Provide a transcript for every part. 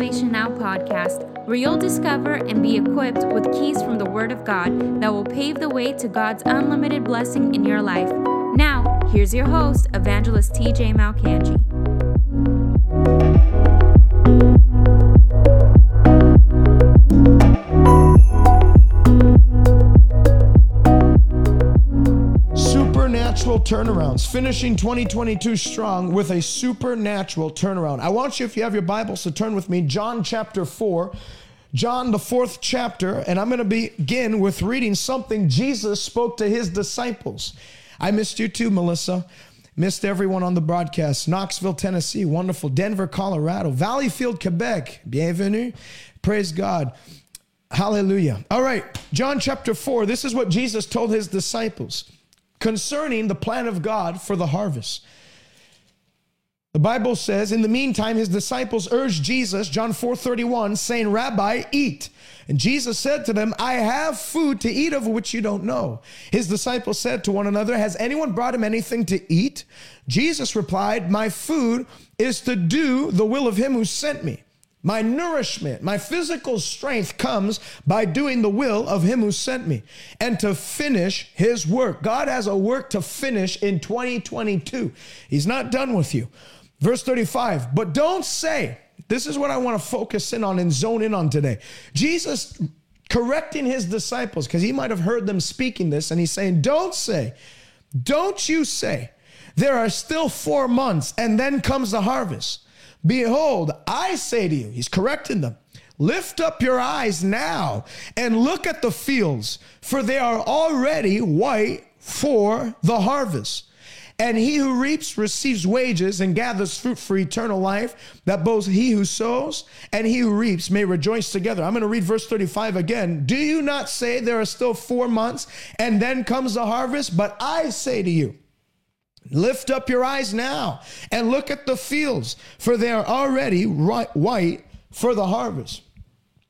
Salvation Now podcast, where you'll discover and be equipped with keys from the Word of God that will pave the way to God's unlimited blessing in your life. Now, here's your host, Evangelist TJ Malcangi. Turnarounds, finishing 2022 strong with a supernatural turnaround. I want you, if you have your Bibles, to turn with me, John chapter 4. John, the fourth chapter, and I'm going to begin with reading something Jesus spoke to his disciples. I missed you too, Melissa. Missed everyone on the broadcast. Knoxville, Tennessee, wonderful. Denver, Colorado. Valleyfield, Quebec. Bienvenue. Praise God. Hallelujah. All right, John chapter 4. This is what Jesus told his disciples concerning the plan of God for the harvest. The Bible says, in the meantime, his disciples urged Jesus, John 4 31, saying, Rabbi, eat. And Jesus said to them, I have food to eat of which you don't know. His disciples said to one another, Has anyone brought him anything to eat? Jesus replied, My food is to do the will of him who sent me my nourishment, my physical strength comes by doing the will of Him who sent me and to finish His work. God has a work to finish in 2022. He's not done with you. Verse 35, but don't say, this is what I want to focus in on and zone in on today. Jesus correcting His disciples because He might have heard them speaking this and He's saying, don't say, don't you say, there are still four months and then comes the harvest. Behold, I say to you, he's correcting them. Lift up your eyes now and look at the fields, for they are already white for the harvest. And he who reaps receives wages and gathers fruit for eternal life, that both he who sows and he who reaps may rejoice together. I'm going to read verse 35 again. Do you not say there are still four months and then comes the harvest? But I say to you, Lift up your eyes now and look at the fields, for they are already white for the harvest.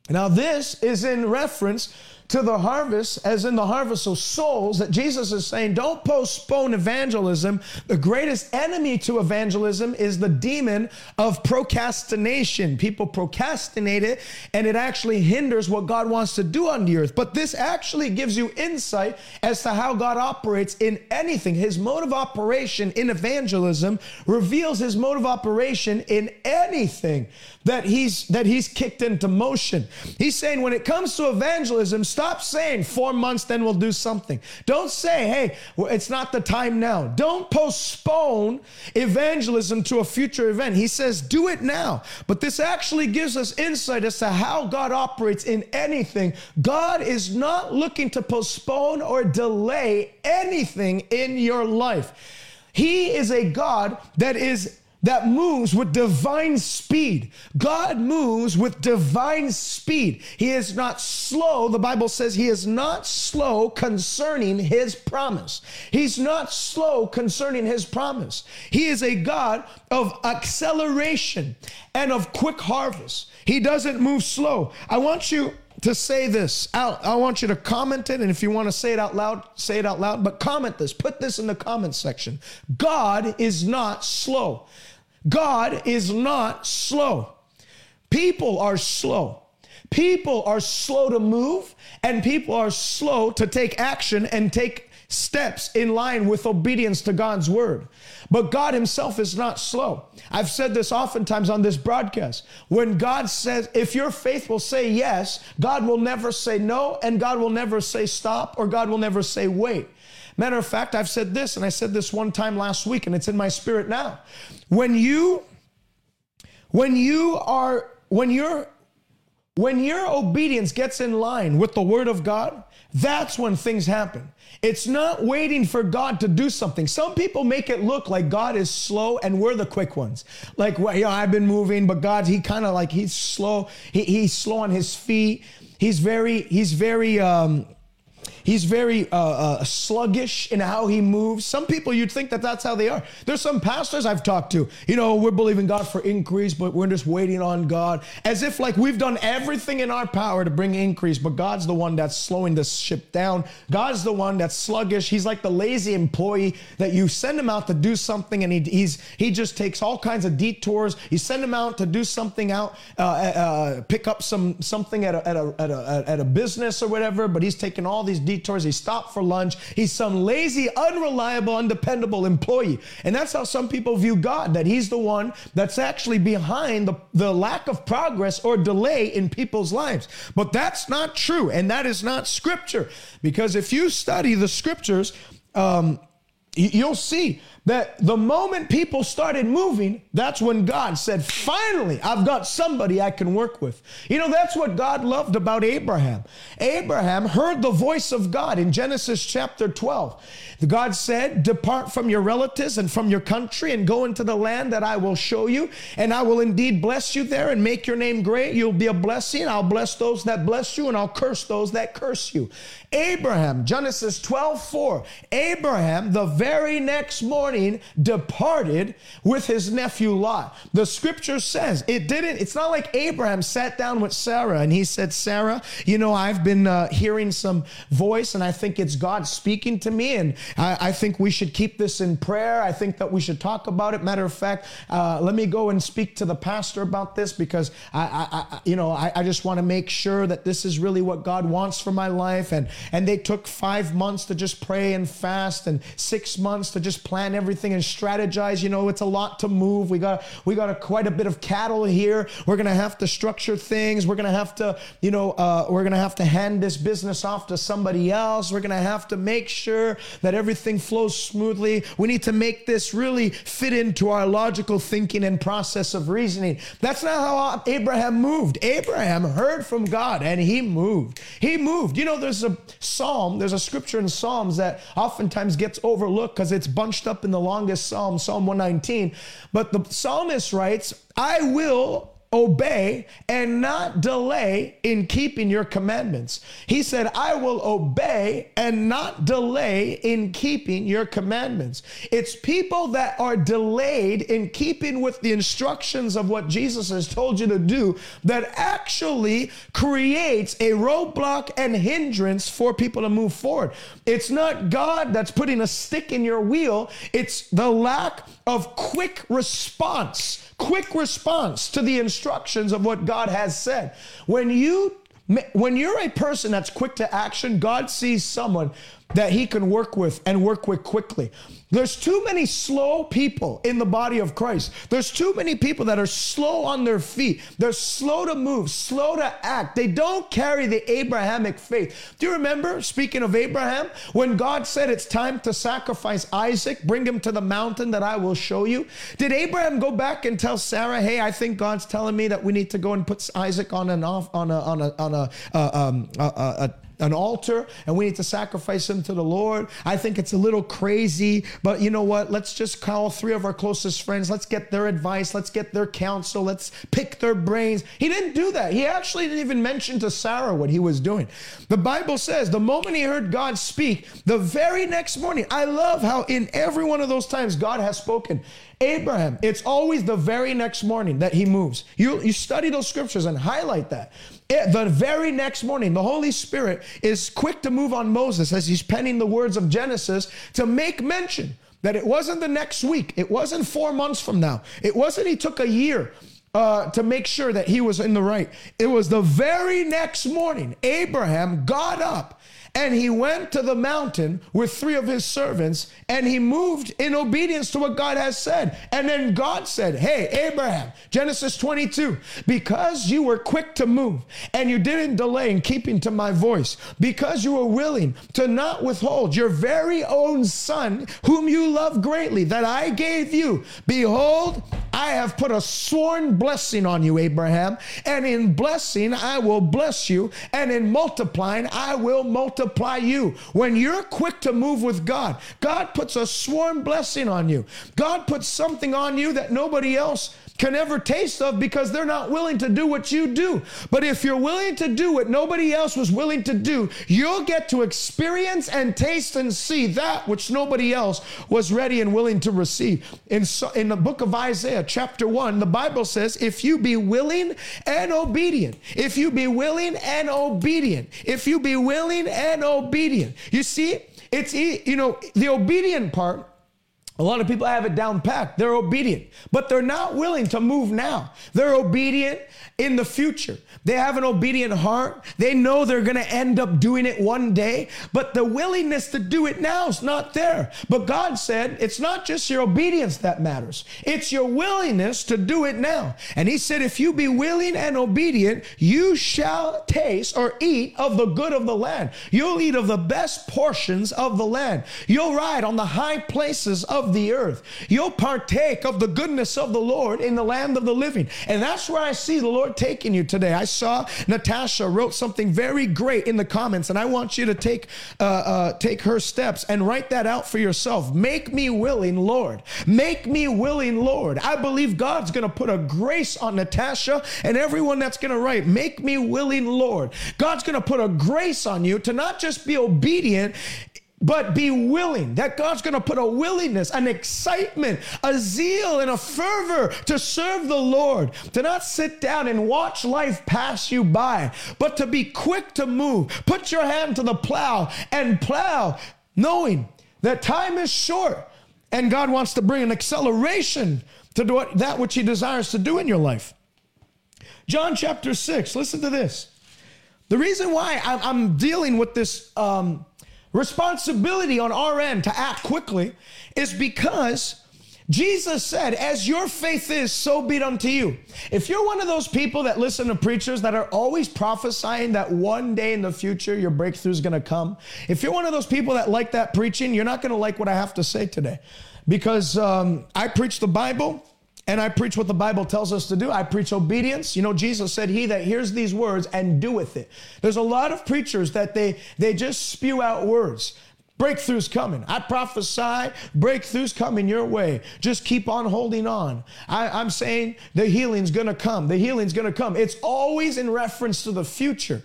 Now, this is in reference to the harvest, as in the harvest of souls, that Jesus is saying, don't postpone evangelism. The greatest enemy to evangelism is the demon of procrastination. People procrastinate it, and it actually hinders what God wants to do on the earth. But this actually gives you insight as to how God operates in anything. His mode of operation in evangelism reveals his mode of operation in anything that he's that he's kicked into motion. He's saying when it comes to evangelism, stop saying 4 months then we'll do something. Don't say, "Hey, it's not the time now." Don't postpone evangelism to a future event. He says, "Do it now." But this actually gives us insight as to how God operates in anything. God is not looking to postpone or delay anything in your life. He is a God that is that moves with divine speed. God moves with divine speed. He is not slow. The Bible says he is not slow concerning his promise. He's not slow concerning his promise. He is a God of acceleration and of quick harvest. He doesn't move slow. I want you to say this out. I want you to comment it. And if you want to say it out loud, say it out loud. But comment this. Put this in the comment section. God is not slow. God is not slow. People are slow. People are slow to move and people are slow to take action and take steps in line with obedience to God's word. But God Himself is not slow. I've said this oftentimes on this broadcast. When God says, if your faith will say yes, God will never say no, and God will never say stop, or God will never say wait. Matter of fact, I've said this, and I said this one time last week, and it's in my spirit now. When you, when you are, when your, when your obedience gets in line with the word of God, that's when things happen. It's not waiting for God to do something. Some people make it look like God is slow and we're the quick ones. Like, well, I've been moving, but God, he kind of like he's slow. He, he's slow on his feet. He's very, he's very, um, he's very uh, uh, sluggish in how he moves. Some people you'd think that that's how they are. There's some pastors I've talked to. You know, we're believing God for increase, but we're just waiting on God, as if like we've done everything in our power to bring increase, but God's the one that's slowing the ship down. God's the one that's sluggish. He's like the lazy employee that you send him out to do something, and he he's he just takes all kinds of detours. You send him out to do something out, uh, uh, pick up some something at a, at a at a at a business or whatever, but he's taking all these detours. He stopped for lunch. He's some lazy, unreliable, undependable employee. And that's how some people view God, that he's the one that's actually behind the, the lack of progress or delay in people's lives. But that's not true. And that is not scripture. Because if you study the scriptures, um, you'll see that the moment people started moving, that's when God said, Finally, I've got somebody I can work with. You know, that's what God loved about Abraham. Abraham heard the voice of God in Genesis chapter 12. God said, Depart from your relatives and from your country and go into the land that I will show you, and I will indeed bless you there and make your name great. You'll be a blessing. I'll bless those that bless you, and I'll curse those that curse you. Abraham, Genesis 12 4. Abraham, the very next morning, departed with his nephew Lot. The scripture says it didn't, it's not like Abraham sat down with Sarah and he said, Sarah, you know, I've been uh, hearing some voice and I think it's God speaking to me, and I, I, think we should keep this in prayer. I think that we should talk about it. Matter of fact, uh, let me go and speak to the pastor about this because I, I, I you know, I, I just want to make sure that this is really what God wants for my life and and they took five months to just pray and fast and six months to just plan everything and strategize. You know, it's a lot to move. We got we got a, quite a bit of cattle here. We're gonna have to structure things. We're gonna have to, you know, uh, we're gonna have to hand this business off to somebody else. We're gonna have to make sure that everything flows smoothly. We need to make this really fit into our logical thinking and process of reasoning. That's not how Abraham moved. Abraham heard from God and he moved. He moved. You know, there's a psalm, there's a scripture in Psalms that oftentimes gets overlooked because it's bunched up in the longest psalm, Psalm 119. But the psalmist writes, I will obey and not delay in keeping your commandments. He said, I will obey and not delay in keeping your commandments. It's people that are delayed in keeping with the instructions of what Jesus has told you to do that actually creates a roadblock and hindrance for people to move forward. It's not God that's putting a stick in your wheel, it's the lack of quick response quick response to the instructions of what God has said. When you when you're a person that's quick to action, God sees someone that he can work with and work with quickly. There's too many slow people in the body of Christ. There's too many people that are slow on their feet. They're slow to move, slow to act. They don't carry the Abrahamic faith. Do you remember, speaking of Abraham, when God said it's time to sacrifice Isaac, bring him to the mountain that I will show you? Did Abraham go back and tell Sarah, hey, I think God's telling me that we need to go and put Isaac on an off on a on a on a, uh, um, a, a, a an altar and we need to sacrifice him to the Lord. I think it's a little crazy, but you know what? Let's just call three of our closest friends. Let's get their advice. Let's get their counsel. Let's pick their brains. He didn't do that. He actually didn't even mention to Sarah what he was doing. The Bible says the moment he heard God speak, the very next morning, I love how in every one of those times God has spoken. Abraham, it's always the very next morning that he moves. You, you study those scriptures and highlight that. It, the very next morning, the Holy Spirit is quick to move on Moses as he's penning the words of Genesis to make mention that it wasn't the next week, it wasn't four months from now, it wasn't he took a year. Uh, to make sure that he was in the right. It was the very next morning, Abraham got up and he went to the mountain with three of his servants and he moved in obedience to what God has said. And then God said, Hey, Abraham, Genesis 22, because you were quick to move and you didn't delay in keeping to my voice, because you were willing to not withhold your very own son, whom you love greatly, that I gave you, behold, I have put a sworn blessing on you, Abraham, and in blessing I will bless you, and in multiplying I will multiply you. When you're quick to move with God, God puts a sworn blessing on you. God puts something on you that nobody else can ever taste of because they're not willing to do what you do. But if you're willing to do what nobody else was willing to do, you'll get to experience and taste and see that which nobody else was ready and willing to receive. In, so, in the book of Isaiah, chapter 1, the Bible says, If you be willing and obedient, if you be willing and obedient, if you be willing and obedient. You see, it's, you know, the obedient part a lot of people have it down packed. They're obedient, but they're not willing to move now. They're obedient in the future. They have an obedient heart. They know they're going to end up doing it one day, but the willingness to do it now is not there. But God said it's not just your obedience that matters, it's your willingness to do it now. And He said, if you be willing and obedient, you shall taste or eat of the good of the land. You'll eat of the best portions of the land. You'll ride on the high places of the earth. You'll partake of the goodness of the Lord in the land of the living. And that's where I see the Lord taking you today. I saw Natasha wrote something very great in the comments, and I want you to take uh, uh, take her steps and write that out for yourself. Make me willing, Lord. Make me willing, Lord. I believe God's going to put a grace on Natasha and everyone that's going to write. Make me willing, Lord. God's going to put a grace on you to not just be obedient but be willing that God's going to put a willingness, an excitement, a zeal, and a fervor to serve the Lord, to not sit down and watch life pass you by, but to be quick to move. Put your hand to the plow and plow, knowing that time is short and God wants to bring an acceleration to do that which He desires to do in your life. John chapter 6, listen to this. The reason why I'm dealing with this. Um, responsibility on our end to act quickly is because Jesus said, As your faith is, so be it unto you. If you're one of those people that listen to preachers that are always prophesying that one day in the future your breakthrough is going to come, if you're one of those people that like that preaching, you're not going to like what I have to say today. Because um, I preach the Bible and I preach what the Bible tells us to do. I preach obedience. You know, Jesus said, He that hears these words and doeth it. There's a lot of preachers that they they just spew out words. Breakthrough's coming. I prophesy, breakthrough's coming your way. Just keep on holding on. I, am saying the healing's gonna come. The healing's gonna come. It's always in reference to the future.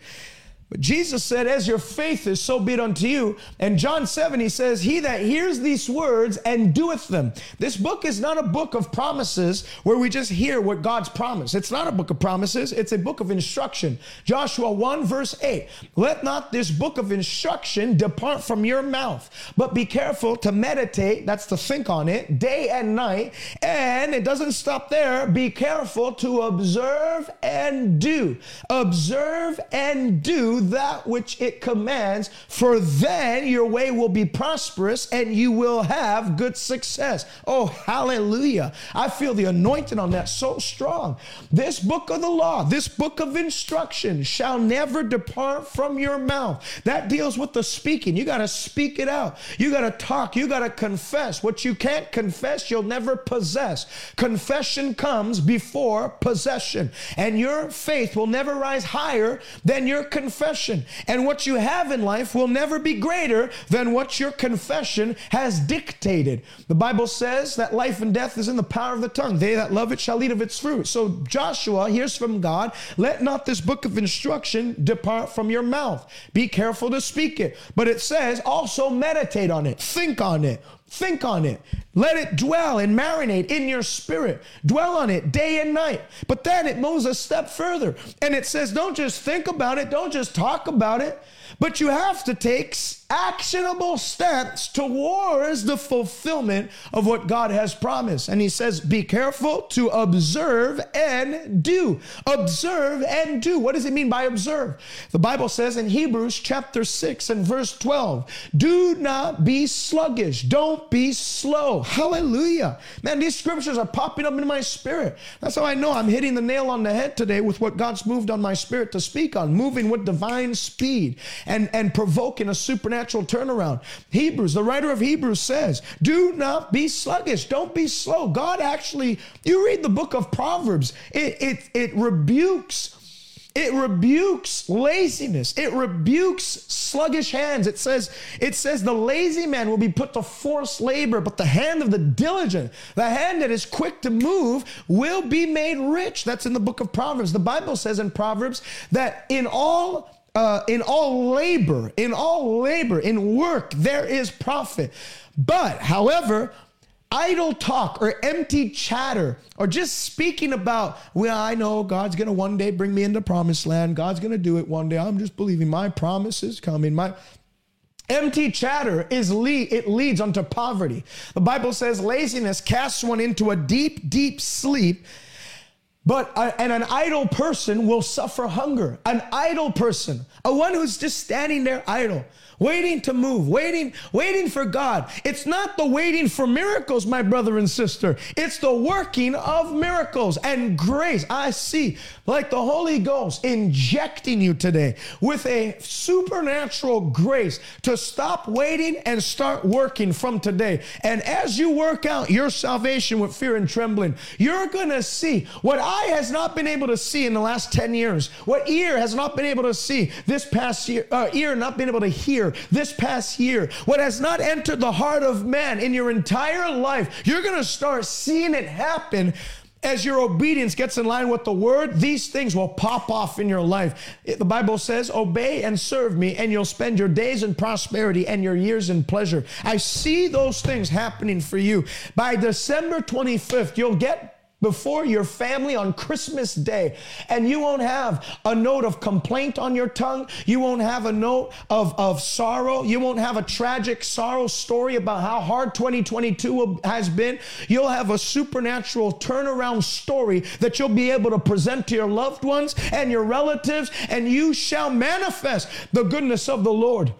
But Jesus said, As your faith is, so be it unto you. And John 7, he says, He that hears these words and doeth them. This book is not a book of promises where we just hear what God's promised. It's not a book of promises, it's a book of instruction. Joshua 1, verse 8 Let not this book of instruction depart from your mouth, but be careful to meditate, that's to think on it, day and night. And it doesn't stop there. Be careful to observe and do. Observe and do that which it commands, for then your way will be prosperous and you will have good success. Oh, hallelujah. I feel the anointing on that so strong. This book of the law, this book of instruction shall never depart from your mouth. That deals with the speaking. You got to speak it out. You got to talk. You got to confess. What you can't confess, you'll never possess. Confession comes before possession, and your faith will never rise higher than your confession confession. And what you have in life will never be greater than what your confession has dictated. The Bible says that life and death is in the power of the tongue. They that love it shall eat of its fruit. So Joshua hears from God, let not this book of instruction depart from your mouth. Be careful to speak it. But it says also meditate on it, think on it, Think on it. Let it dwell and marinate in your spirit. Dwell on it day and night. But then it moves a step further and it says, don't just think about it, don't just talk about it, but you have to take actionable steps towards the fulfillment of what God has promised. And he says, Be careful to observe and do. Observe and do. What does it mean by observe? The Bible says in Hebrews chapter 6 and verse 12, Do not be sluggish. Don't be slow. Hallelujah. Man, these scriptures are popping up in my spirit. That's how I know I'm hitting the nail on the head today with what God's moved on my spirit to speak on, moving with divine speed and, and provoking a supernatural turnaround. Hebrews, the writer of Hebrews says, do not be sluggish. Don't be slow. God actually, you read the book of Proverbs, it, it, it rebukes it rebukes laziness. It rebukes sluggish hands. It says, it says the lazy man will be put to forced labor, but the hand of the diligent, the hand that is quick to move, will be made rich. That's in the book of Proverbs. The Bible says in Proverbs that in all uh, in all labor, in all labor, in work, there is profit. But, however, idle talk or empty chatter or just speaking about, well, I know God's going to one day bring me into promised land. God's going to do it one day. I'm just believing my promise is coming. My empty chatter is lead, it leads unto poverty. The Bible says laziness casts one into a deep, deep sleep. But and an idle person will suffer hunger. An idle person, a one who's just standing there idle, waiting to move, waiting, waiting for God. It's not the waiting for miracles, my brother and sister. It's the working of miracles and grace. I see like the Holy Ghost injecting you today with a supernatural grace to stop waiting and start working from today. And as you work out your salvation with fear and trembling, you're going to see what eye has not been able to see in the last 10 years, what ear has not been able to see this past year, uh, ear not been able to hear this past year, what has not entered the heart of man in your entire life, you're going to start seeing it happen as your obedience gets in line with the word, these things will pop off in your life. The Bible says, Obey and serve me, and you'll spend your days in prosperity and your years in pleasure. I see those things happening for you. By December 25th, you'll get before your family on Christmas Day. And you won't have a note of complaint on your tongue. You won't have a note of, of sorrow. You won't have a tragic sorrow story about how hard 2022 has been. You'll have a supernatural turnaround story that you'll be able to present to your loved ones and your relatives, and you shall manifest the goodness of the Lord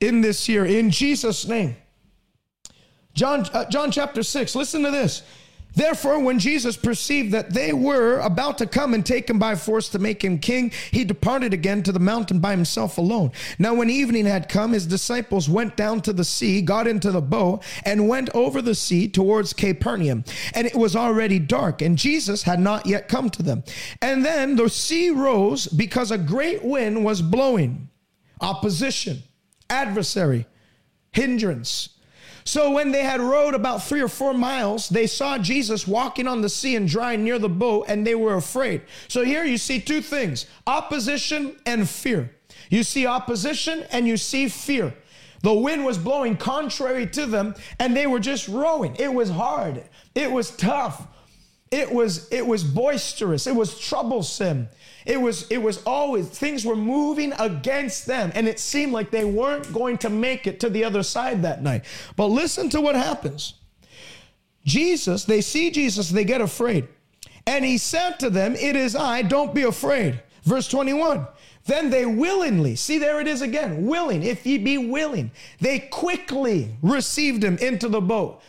in this year in Jesus' name. John, uh, John chapter 6, listen to this. Therefore, when Jesus perceived that they were about to come and take him by force to make him king, he departed again to the mountain by himself alone. Now, when evening had come, his disciples went down to the sea, got into the boat, and went over the sea towards Capernaum. And it was already dark, and Jesus had not yet come to them. And then the sea rose because a great wind was blowing. Opposition, adversary, hindrance. So when they had rowed about three or four miles, they saw Jesus walking on the sea and dry near the boat, and they were afraid. So here you see two things opposition and fear. You see opposition and you see fear. The wind was blowing contrary to them, and they were just rowing. It was hard, it was tough. It was it was boisterous. It was troublesome. It was it was always things were moving against them and it seemed like they weren't going to make it to the other side that night. But listen to what happens. Jesus, they see Jesus, they get afraid. And he said to them, "It is I, don't be afraid." Verse 21. Then they willingly, see there it is again, willing, if ye be willing, they quickly received him into the boat.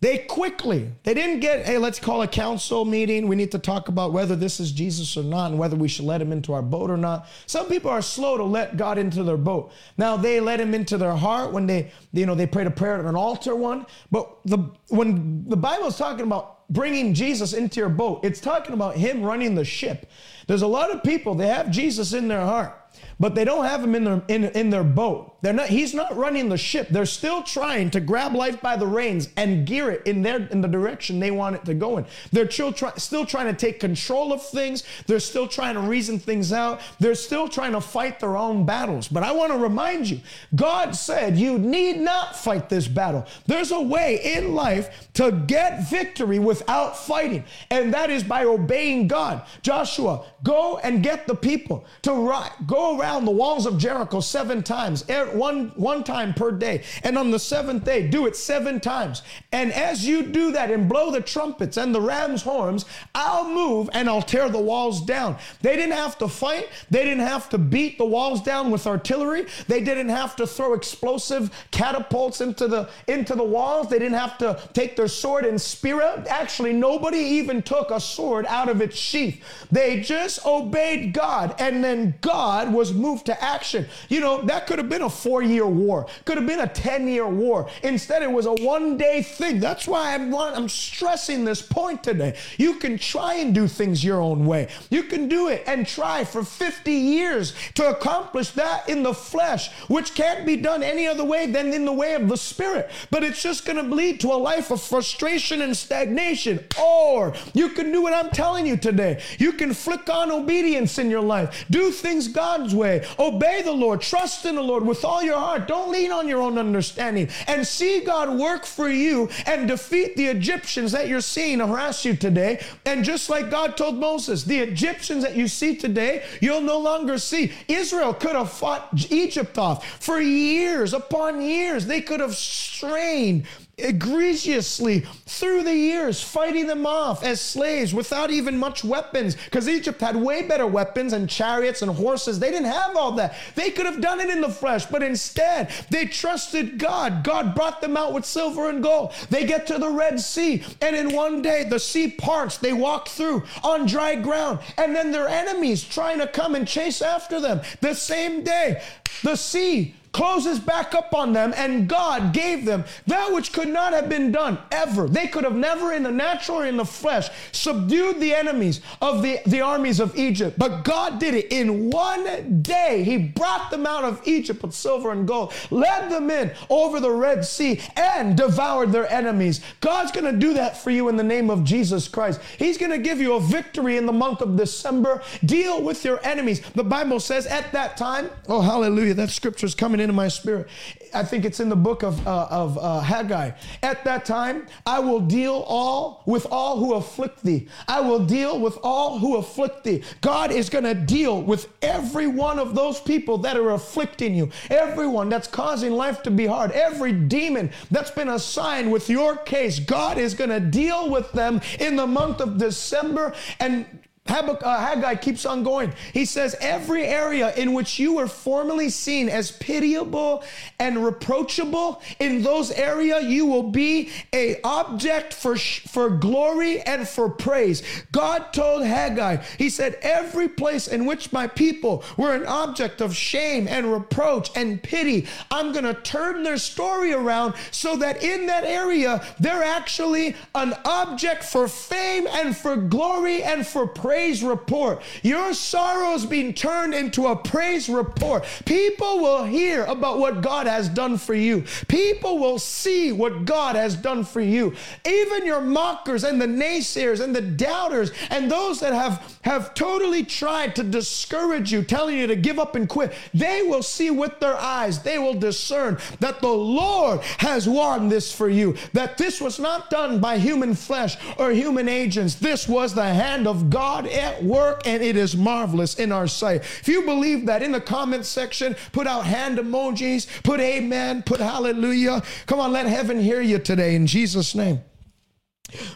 They quickly, they didn't get, hey, let's call a council meeting. We need to talk about whether this is Jesus or not and whether we should let him into our boat or not. Some people are slow to let God into their boat. Now they let him into their heart when they, you know, they prayed a prayer at an altar one. But the when the Bible is talking about bringing Jesus into your boat, it's talking about him running the ship. There's a lot of people, they have Jesus in their heart but they don't have him in their in, in their boat. They're not he's not running the ship. They're still trying to grab life by the reins and gear it in their in the direction they want it to go in. They're still, try, still trying to take control of things. They're still trying to reason things out. They're still trying to fight their own battles. But I want to remind you, God said you need not fight this battle. There's a way in life to get victory without fighting, and that is by obeying God. Joshua, go and get the people to ride, go around the walls of Jericho seven times, one, one time per day. And on the seventh day, do it seven times. And as you do that and blow the trumpets and the ram's horns, I'll move and I'll tear the walls down. They didn't have to fight. They didn't have to beat the walls down with artillery. They didn't have to throw explosive catapults into the, into the walls. They didn't have to take their sword and spear. Actually, nobody even took a sword out of its sheath. They just obeyed God, and then God was moved to action. You know, that could have been a four year war, could have been a 10 year war. Instead, it was a one day thing. That's why I'm, I'm stressing this point today. You can try and do things your own way. You can do it and try for 50 years to accomplish that in the flesh, which can't be done any other way than in the way of the spirit. But it's just going to lead to a life of frustration and stagnation. Or you can do what I'm telling you today. You can flick on obedience in your life. Do things God's way. Obey the Lord. Trust in the Lord with all your heart. Don't lean on your own understanding. And see God work for you and defeat the Egyptians that you're seeing harass you today. And just like God told Moses, the Egyptians that you see today, you'll no longer see. Israel could have fought Egypt off for years upon years. They could have strained egregiously through the years, fighting them off as slaves without even much weapons, because Egypt had way better weapons and chariots and horses. They didn't have all that. They could have done it in the flesh, but instead they trusted God. God brought them out with silver and gold. They get to the Red Sea, and in one day the sea parts. They walk through on dry ground, and then their enemies trying to come and chase after them. The same day, the sea closes back up on them, and God gave them that which could not have been done ever. They could have never, in the natural or in the flesh, subdued the enemies of the, the armies of Egypt. But God did it in one day. He brought them out of Egypt with silver and gold, led them in over the Red Sea, and devoured their enemies. God's going to do that for you in the name of Jesus Christ. He's going to give you a victory in the month of December. Deal with your enemies. The Bible says at that time, oh, hallelujah, that scripture's coming into my spirit. I think it's in the book of, uh, of uh, Haggai. At that time, I will deal all with all who afflict thee. I will deal with all who afflict thee. God is going to deal with every one of those people that are afflicting you, everyone that's causing life to be hard, every demon that's been assigned with your case. God is going to deal with them in the month of December. And Uh, Haggai keeps on going. He says, Every area in which you were formerly seen as pitiable and reproachable, in those areas you will be a object for, for glory and for praise. God told Haggai, He said, Every place in which my people were an object of shame and reproach and pity, I'm going to turn their story around so that in that area they're actually an object for fame and for glory and for praise praise report. Your sorrows being turned into a praise report. People will hear about what God has done for you. People will see what God has done for you. Even your mockers and the naysayers and the doubters and those that have, have totally tried to discourage you, telling you to give up and quit, they will see with their eyes, they will discern that the Lord has won this for you, that this was not done by human flesh or human agents. This was the hand of God at work and it is marvelous in our sight. If you believe that in the comment section, put out hand emojis, put amen, put hallelujah. Come on, let heaven hear you today in Jesus' name.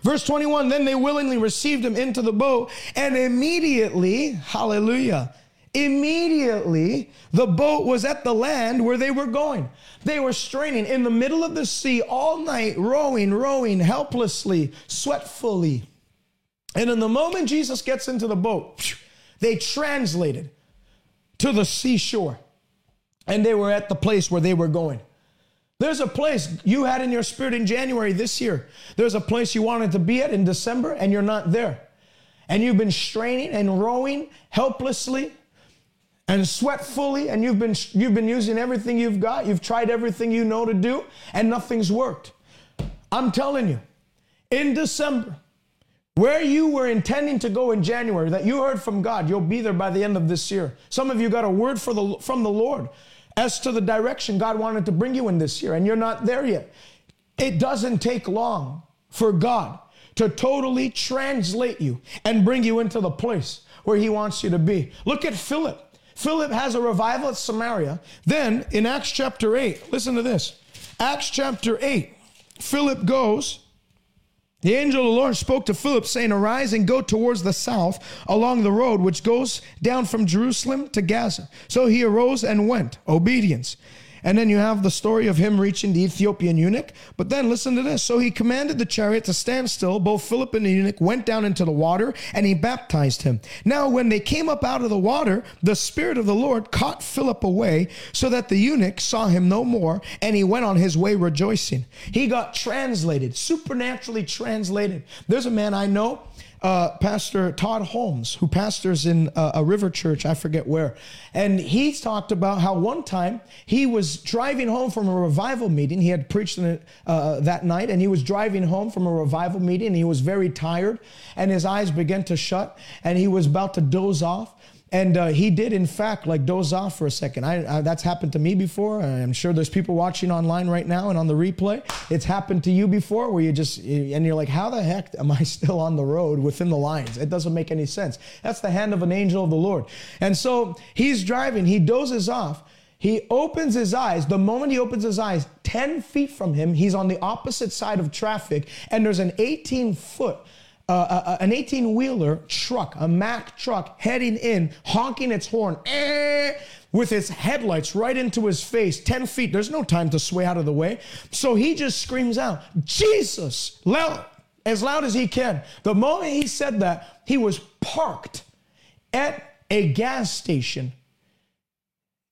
Verse 21 Then they willingly received him into the boat, and immediately, hallelujah, immediately the boat was at the land where they were going. They were straining in the middle of the sea all night, rowing, rowing helplessly, sweatfully. And in the moment Jesus gets into the boat, they translated to the seashore and they were at the place where they were going. There's a place you had in your spirit in January this year. There's a place you wanted to be at in December and you're not there. And you've been straining and rowing helplessly and sweatfully and you've been you've been using everything you've got. You've tried everything you know to do and nothing's worked. I'm telling you, in December, where you were intending to go in January, that you heard from God, you'll be there by the end of this year. Some of you got a word the, from the Lord as to the direction God wanted to bring you in this year, and you're not there yet. It doesn't take long for God to totally translate you and bring you into the place where He wants you to be. Look at Philip. Philip has a revival at Samaria. Then in Acts chapter 8, listen to this. Acts chapter 8, Philip goes the angel of the Lord spoke to Philip, saying, Arise and go towards the south along the road which goes down from Jerusalem to Gaza. So he arose and went, obedience. And then you have the story of him reaching the Ethiopian eunuch. But then listen to this. So he commanded the chariot to stand still. Both Philip and the eunuch went down into the water and he baptized him. Now, when they came up out of the water, the Spirit of the Lord caught Philip away so that the eunuch saw him no more and he went on his way rejoicing. He got translated, supernaturally translated. There's a man I know uh, Pastor Todd Holmes, who pastors in uh, a river church, I forget where. And he talked about how one time he was driving home from a revival meeting. He had preached uh, that night, and he was driving home from a revival meeting. And he was very tired, and his eyes began to shut, and he was about to doze off. And uh, he did, in fact, like doze off for a second. I, I, that's happened to me before. I'm sure there's people watching online right now and on the replay. It's happened to you before where you just, and you're like, how the heck am I still on the road within the lines? It doesn't make any sense. That's the hand of an angel of the Lord. And so he's driving, he dozes off. He opens his eyes. The moment he opens his eyes, 10 feet from him, he's on the opposite side of traffic, and there's an 18 foot an 18 wheeler truck, a Mack truck, heading in, honking its horn, eh, with its headlights right into his face, 10 feet. There's no time to sway out of the way. So he just screams out, Jesus, loud, as loud as he can. The moment he said that, he was parked at a gas station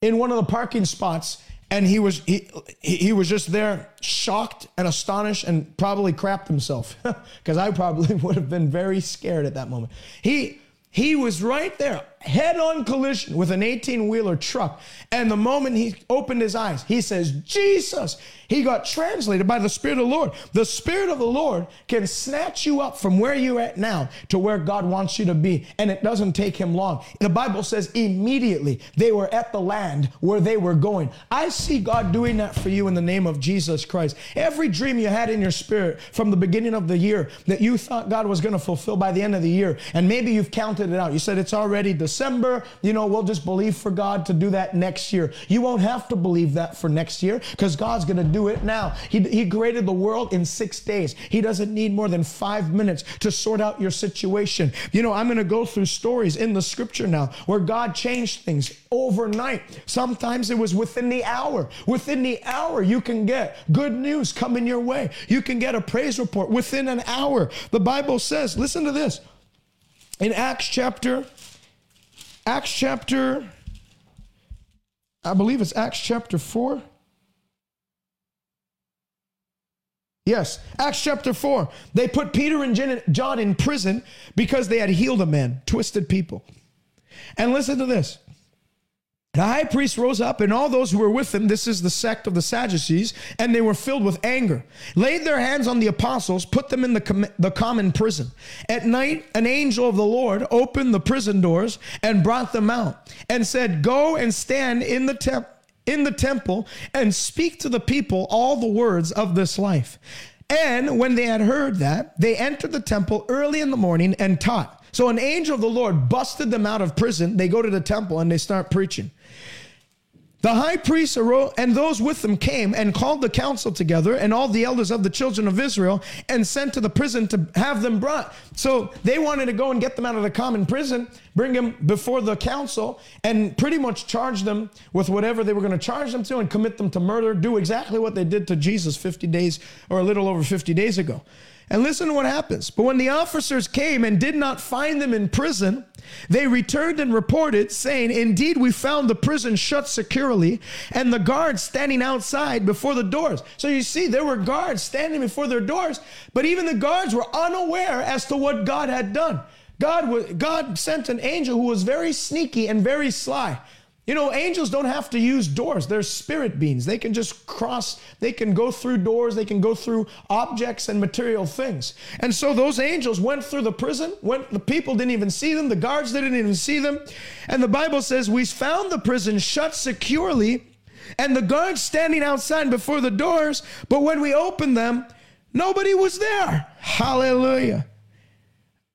in one of the parking spots and he was he he was just there shocked and astonished and probably crapped himself because I probably would have been very scared at that moment. He he was right there, head on collision with an 18 wheeler truck. And the moment he opened his eyes, he says, Jesus. He got translated by the Spirit of the Lord. The Spirit of the Lord can snatch you up from where you're at now to where God wants you to be. And it doesn't take him long. The Bible says immediately they were at the land where they were going. I see God doing that for you in the name of Jesus Christ. Every dream you had in your spirit from the beginning of the year that you thought God was going to fulfill by the end of the year, and maybe you've counted it out. You said it's already December. You know, we'll just believe for God to do that next year. You won't have to believe that for next year because God's going to do it now. He, he created the world in six days. He doesn't need more than five minutes to sort out your situation. You know, I'm going to go through stories in the scripture now where God changed things overnight. Sometimes it was within the hour. Within the hour, you can get good news coming your way. You can get a praise report within an hour. The Bible says, listen to this. In Acts chapter, Acts chapter, I believe it's Acts chapter 4. Yes, Acts chapter 4. They put Peter and John in prison because they had healed a man, twisted people. And listen to this. The high priest rose up, and all those who were with him, this is the sect of the Sadducees, and they were filled with anger, laid their hands on the apostles, put them in the, com- the common prison. At night, an angel of the Lord opened the prison doors and brought them out, and said, Go and stand in the in the temple and speak to the people all the words of this life. And when they had heard that, they entered the temple early in the morning and taught. So an angel of the Lord busted them out of prison. They go to the temple and they start preaching. The high priest arose, and those with them came and called the council together and all the elders of the children of Israel and sent to the prison to have them brought. So they wanted to go and get them out of the common prison, bring them before the council, and pretty much charge them with whatever they were going to charge them to and commit them to murder, do exactly what they did to Jesus 50 days or a little over 50 days ago. And listen to what happens. But when the officers came and did not find them in prison, they returned and reported, saying, Indeed, we found the prison shut securely and the guards standing outside before the doors. So you see, there were guards standing before their doors, but even the guards were unaware as to what God had done. God, God sent an angel who was very sneaky and very sly. You know, angels don't have to use doors. They're spirit beings. They can just cross, they can go through doors, they can go through objects and material things. And so those angels went through the prison, went the people didn't even see them, the guards didn't even see them. And the Bible says, We found the prison shut securely, and the guards standing outside before the doors, but when we opened them, nobody was there. Hallelujah.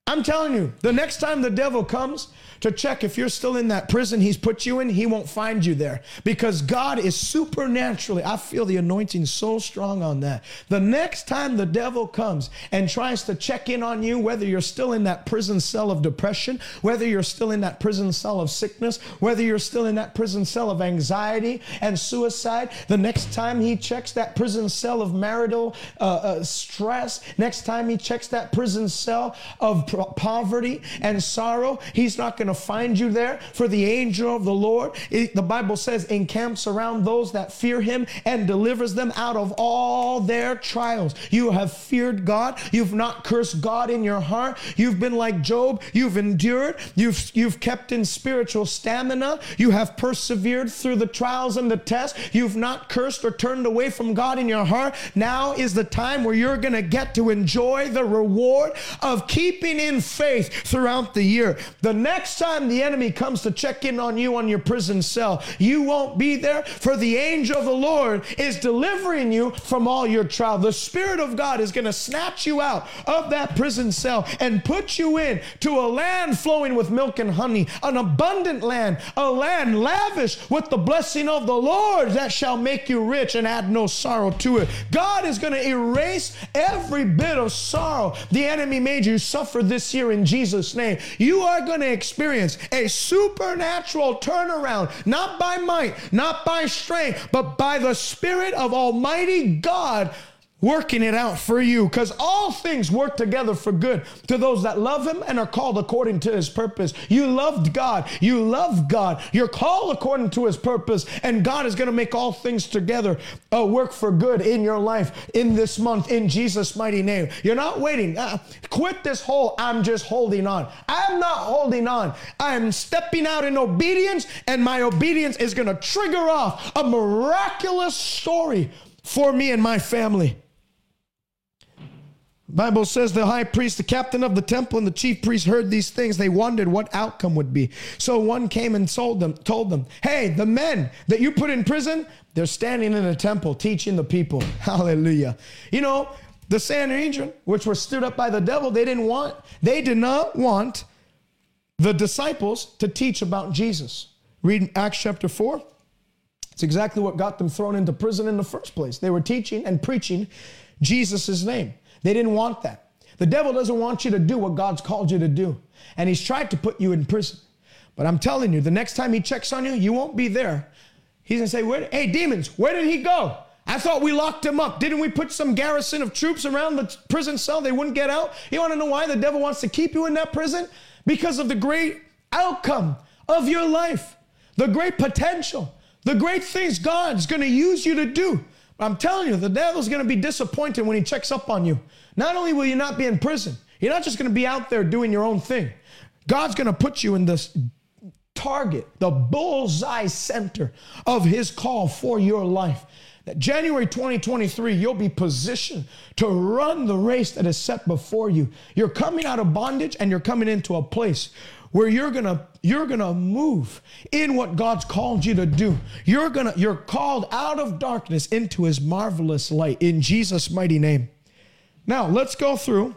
I'm telling you, the next time the devil comes to check if you're still in that prison he's put you in, he won't find you there because God is supernaturally. I feel the anointing so strong on that. The next time the devil comes and tries to check in on you, whether you're still in that prison cell of depression, whether you're still in that prison cell of sickness, whether you're still in that prison cell of anxiety and suicide, the next time he checks that prison cell of marital uh, uh, stress, next time he checks that prison cell of poverty and sorrow, he's not going to find you there. For the angel of the Lord, it, the Bible says, encamps around those that fear him and delivers them out of all their trials. You have feared God. You've not cursed God in your heart. You've been like Job. You've endured. You've, you've kept in spiritual stamina. You have persevered through the trials and the tests. You've not cursed or turned away from God in your heart. Now is the time where you're going to get to enjoy the reward of keeping in faith throughout the year. The next time the enemy comes to check in on you on your prison cell, you won't be there, for the angel of the Lord is delivering you from all your trial. The Spirit of God is going to snatch you out of that prison cell and put you in to a land flowing with milk and honey, an abundant land, a land lavish with the blessing of the Lord that shall make you rich and add no sorrow to it. God is going to erase every bit of sorrow the enemy made you suffer this year in Jesus' name. You are going to experience a supernatural turnaround, not by might, not by strength, but by the Spirit of Almighty God working it out for you because all things work together for good to those that love him and are called according to his purpose. You loved god. You love god. You're called according to his purpose and god is going to make all things together uh, work for good in your life in this month in jesus mighty name. You're not waiting. Uh, quit this whole i'm just holding on. I'm not holding on. I'm stepping out in obedience and my obedience is going to trigger off a miraculous story for me and my family Bible says the high priest, the captain of the temple, and the chief priest heard these things. They wondered what outcome would be. So one came and told them, told them, Hey, the men that you put in prison, they're standing in the temple teaching the people. Hallelujah. You know, the Sanhedrin, which were stood up by the devil, they didn't want, they did not want the disciples to teach about Jesus. Read Acts chapter 4. It's exactly what got them thrown into prison in the first place. They were teaching and preaching Jesus' name. They didn't want that. The devil doesn't want you to do what God's called you to do. And he's tried to put you in prison. But I'm telling you, the next time he checks on you, you won't be there. He's gonna say, where, Hey, demons, where did he go? I thought we locked him up. Didn't we put some garrison of troops around the prison cell? They wouldn't get out. You wanna know why the devil wants to keep you in that prison? Because of the great outcome of your life, the great potential, the great things God's gonna use you to do. I'm telling you, the devil's going to be disappointed when he checks up on you. Not only will you not be in prison, you're not just going to be out there doing your own thing. God's going to put you in this target, the bullseye center of his call for your life. That January 2023, you'll be positioned to run the race that is set before you. You're coming out of bondage and you're coming into a place where you're gonna you're gonna move in what God's called you to do. You're gonna you're called out of darkness into His marvelous light in Jesus' mighty name. Now let's go through.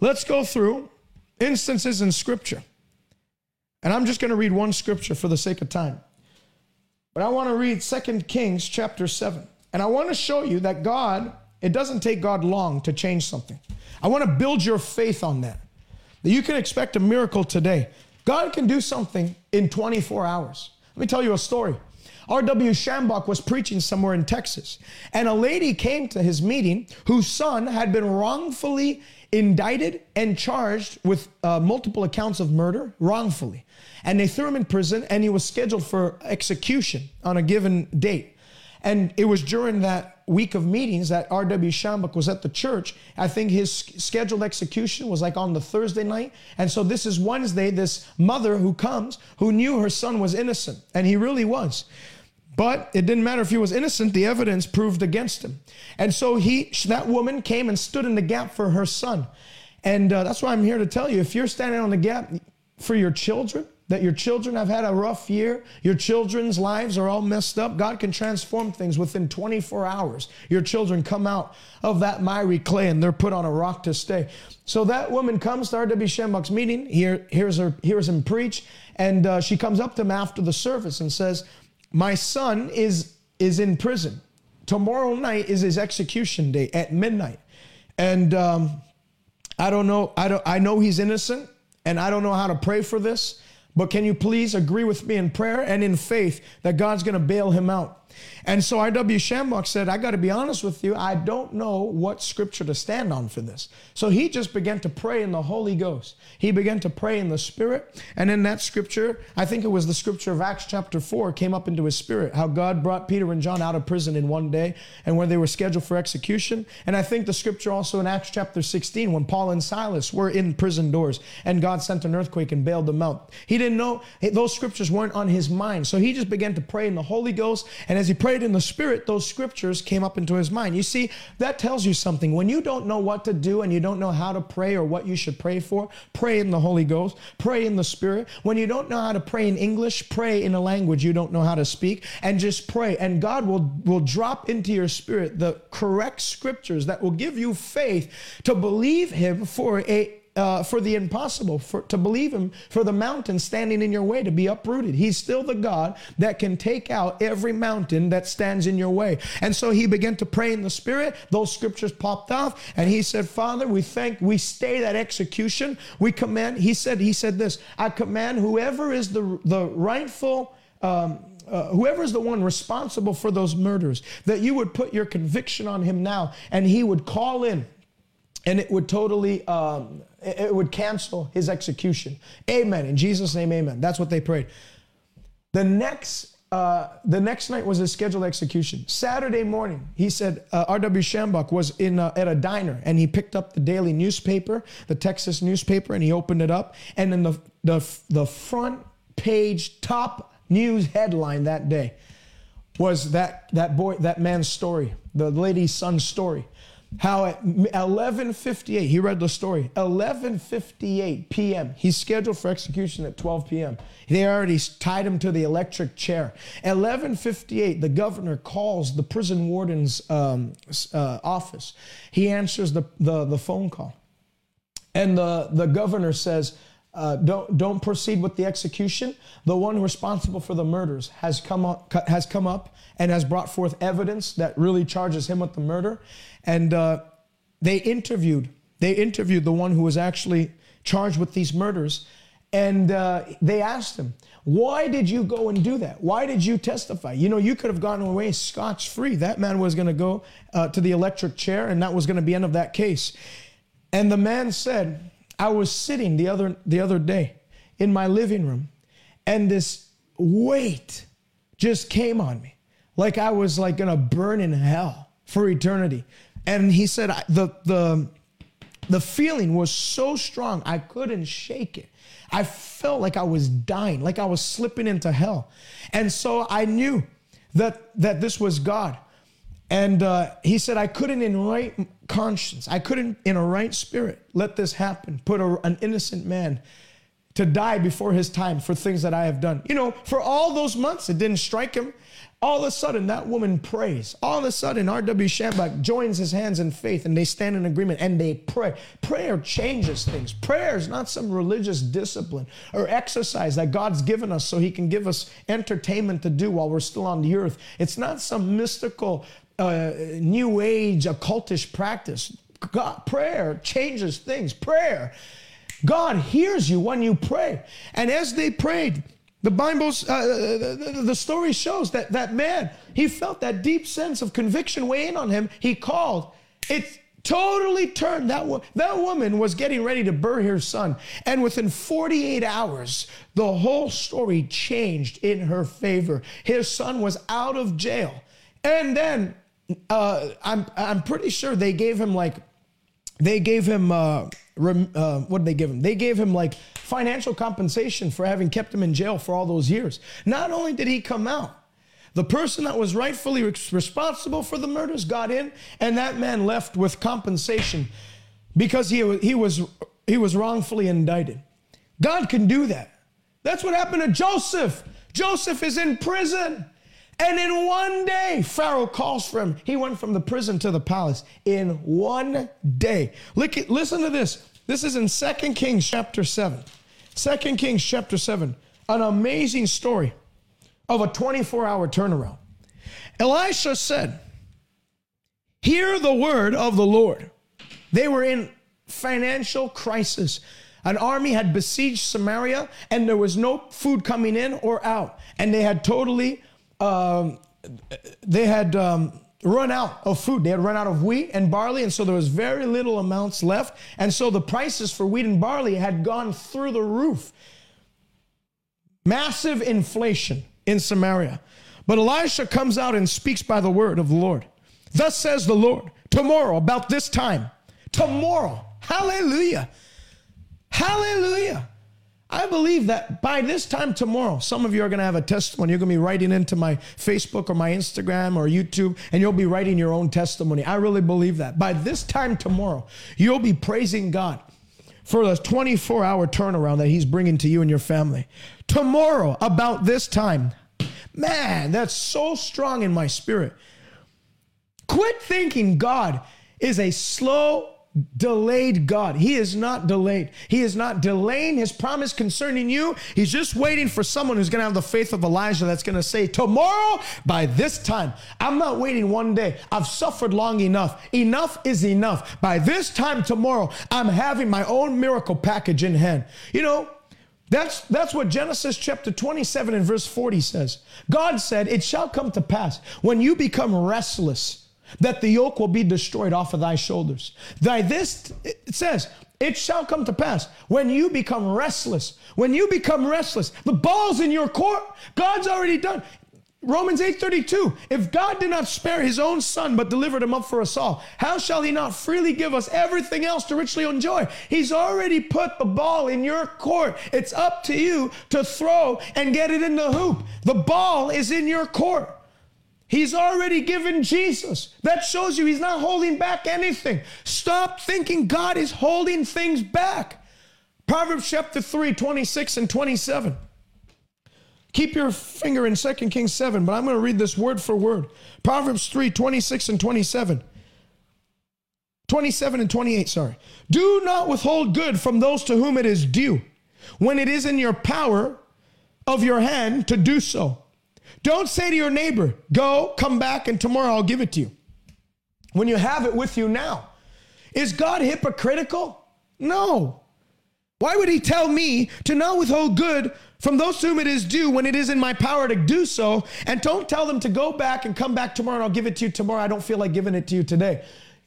Let's go through instances in Scripture, and I'm just gonna read one scripture for the sake of time. But I want to read Second Kings chapter seven, and I want to show you that God. It doesn't take God long to change something. I want to build your faith on that that you can expect a miracle today. God can do something in 24 hours. Let me tell you a story. R.W. Schambach was preaching somewhere in Texas, and a lady came to his meeting whose son had been wrongfully indicted and charged with uh, multiple accounts of murder wrongfully. And they threw him in prison, and he was scheduled for execution on a given date. And it was during that week of meetings that R.W. Schambach was at the church, I think his scheduled execution was like on the Thursday night. And so this is Wednesday, this mother who comes, who knew her son was innocent, and he really was. But it didn't matter if he was innocent, the evidence proved against him. And so he, that woman came and stood in the gap for her son. And uh, that's why I'm here to tell you if you're standing on the gap for your children, that your children have had a rough year, your children's lives are all messed up, God can transform things within 24 hours. Your children come out of that miry clay and they're put on a rock to stay. So that woman comes to R.W. Schambach's meeting, here, hears, her, hears him preach, and uh, she comes up to him after the service and says, My son is, is in prison. Tomorrow night is his execution day at midnight. And um, I don't know, I, don't, I know he's innocent, and I don't know how to pray for this. But can you please agree with me in prayer and in faith that God's going to bail him out? And so R.W. Schambach said, I got to be honest with you, I don't know what scripture to stand on for this. So he just began to pray in the Holy Ghost. He began to pray in the Spirit. And in that scripture, I think it was the scripture of Acts chapter 4, came up into his spirit, how God brought Peter and John out of prison in one day and where they were scheduled for execution. And I think the scripture also in Acts chapter 16, when Paul and Silas were in prison doors and God sent an earthquake and bailed them out. He didn't know, those scriptures weren't on his mind. So he just began to pray in the Holy Ghost. And as he prayed in the Spirit, those scriptures came up into his mind. You see, that tells you something. When you don't know what to do and you don't know how to pray or what you should pray for, pray in the Holy Ghost, pray in the Spirit. When you don't know how to pray in English, pray in a language you don't know how to speak and just pray. And God will, will drop into your spirit the correct scriptures that will give you faith to believe Him for a uh, for the impossible, for, to believe Him for the mountain standing in your way to be uprooted. He's still the God that can take out every mountain that stands in your way. And so he began to pray in the Spirit. Those scriptures popped off, and he said, Father, we thank, we stay that execution. We command, he said, he said this, I command whoever is the, the rightful, um, uh, whoever is the one responsible for those murders, that you would put your conviction on him now, and he would call in and it would totally um, it would cancel his execution amen in jesus name amen that's what they prayed the next uh, the next night was his scheduled execution. Saturday morning, he said uh, R.W. Schambach was in uh, at a diner and he picked up the daily newspaper, the Texas newspaper, and he opened it up. And in the the the front page top news headline that day was that that boy that man's story, the lady's son's story how at 11:58 he read the story 11:58 p.m. he's scheduled for execution at 12 p.m. they already tied him to the electric chair 11:58 the governor calls the prison warden's um, uh, office he answers the, the, the phone call and the, the governor says uh, don't don't proceed with the execution. The one responsible for the murders has come up has come up and has brought forth evidence that really charges him with the murder. And uh, they interviewed they interviewed the one who was actually charged with these murders, and uh, they asked him, "Why did you go and do that? Why did you testify? You know, you could have gotten away scotch free. That man was going to go uh, to the electric chair, and that was going to be end of that case." And the man said I was sitting the other the other day in my living room, and this weight just came on me, like I was like gonna burn in hell for eternity. And he said the the the feeling was so strong I couldn't shake it. I felt like I was dying, like I was slipping into hell, and so I knew that that this was God. And uh, he said, I couldn't, in right conscience, I couldn't, in a right spirit, let this happen. Put a, an innocent man to die before his time for things that I have done. You know, for all those months, it didn't strike him. All of a sudden, that woman prays. All of a sudden, R.W. Schambach joins his hands in faith and they stand in agreement and they pray. Prayer changes things. Prayer is not some religious discipline or exercise that God's given us so he can give us entertainment to do while we're still on the earth. It's not some mystical uh, new age occultish practice. God, prayer changes things. Prayer. God hears you when you pray. And as they prayed, the Bible's, uh, the, the story shows that that man, he felt that deep sense of conviction weighing on him. He called. It totally turned. That, wo- that woman was getting ready to bury her son. And within 48 hours, the whole story changed in her favor. His son was out of jail. And then uh, I'm I'm pretty sure they gave him like they gave him uh, rem, uh, what did they give him? They gave him like financial compensation for having kept him in jail for all those years. Not only did he come out, the person that was rightfully responsible for the murders got in, and that man left with compensation because he he was he was wrongfully indicted. God can do that. That's what happened to Joseph. Joseph is in prison. And in one day, Pharaoh calls for him. He went from the prison to the palace in one day. Look at, listen to this. This is in 2 Kings chapter 7. 2 Kings chapter 7. An amazing story of a 24 hour turnaround. Elisha said, Hear the word of the Lord. They were in financial crisis. An army had besieged Samaria and there was no food coming in or out. And they had totally, um, they had um, run out of food. They had run out of wheat and barley. And so there was very little amounts left. And so the prices for wheat and barley had gone through the roof. Massive inflation in Samaria. But Elisha comes out and speaks by the word of the Lord. Thus says the Lord, tomorrow, about this time, tomorrow, hallelujah, hallelujah. I believe that by this time tomorrow, some of you are going to have a testimony. You're going to be writing into my Facebook or my Instagram or YouTube, and you'll be writing your own testimony. I really believe that. By this time tomorrow, you'll be praising God for the 24 hour turnaround that He's bringing to you and your family. Tomorrow, about this time, man, that's so strong in my spirit. Quit thinking God is a slow, delayed God. He is not delayed. He is not delaying his promise concerning you. He's just waiting for someone who's going to have the faith of Elijah that's going to say, Tomorrow, by this time, I'm not waiting one day. I've suffered long enough. Enough is enough. By this time tomorrow, I'm having my own miracle package in hand. You know, that's, that's what Genesis chapter 27 and verse 40 says. God said, It shall come to pass when you become restless that the yoke will be destroyed off of thy shoulders. Thy this, it says, it shall come to pass when you become restless. When you become restless, the ball's in your court. God's already done. Romans 8:32 If God did not spare his own son but delivered him up for us all how shall he not freely give us everything else to richly enjoy He's already put the ball in your court it's up to you to throw and get it in the hoop the ball is in your court He's already given Jesus. That shows you he's not holding back anything. Stop thinking God is holding things back. Proverbs chapter 3, 26 and 27. Keep your finger in 2 Kings 7, but I'm going to read this word for word. Proverbs 3, 26 and 27. 27 and 28, sorry. Do not withhold good from those to whom it is due, when it is in your power of your hand to do so. Don't say to your neighbor, go, come back, and tomorrow I'll give it to you. When you have it with you now. Is God hypocritical? No. Why would he tell me to not withhold good from those whom it is due when it is in my power to do so? And don't tell them to go back and come back tomorrow and I'll give it to you tomorrow. I don't feel like giving it to you today.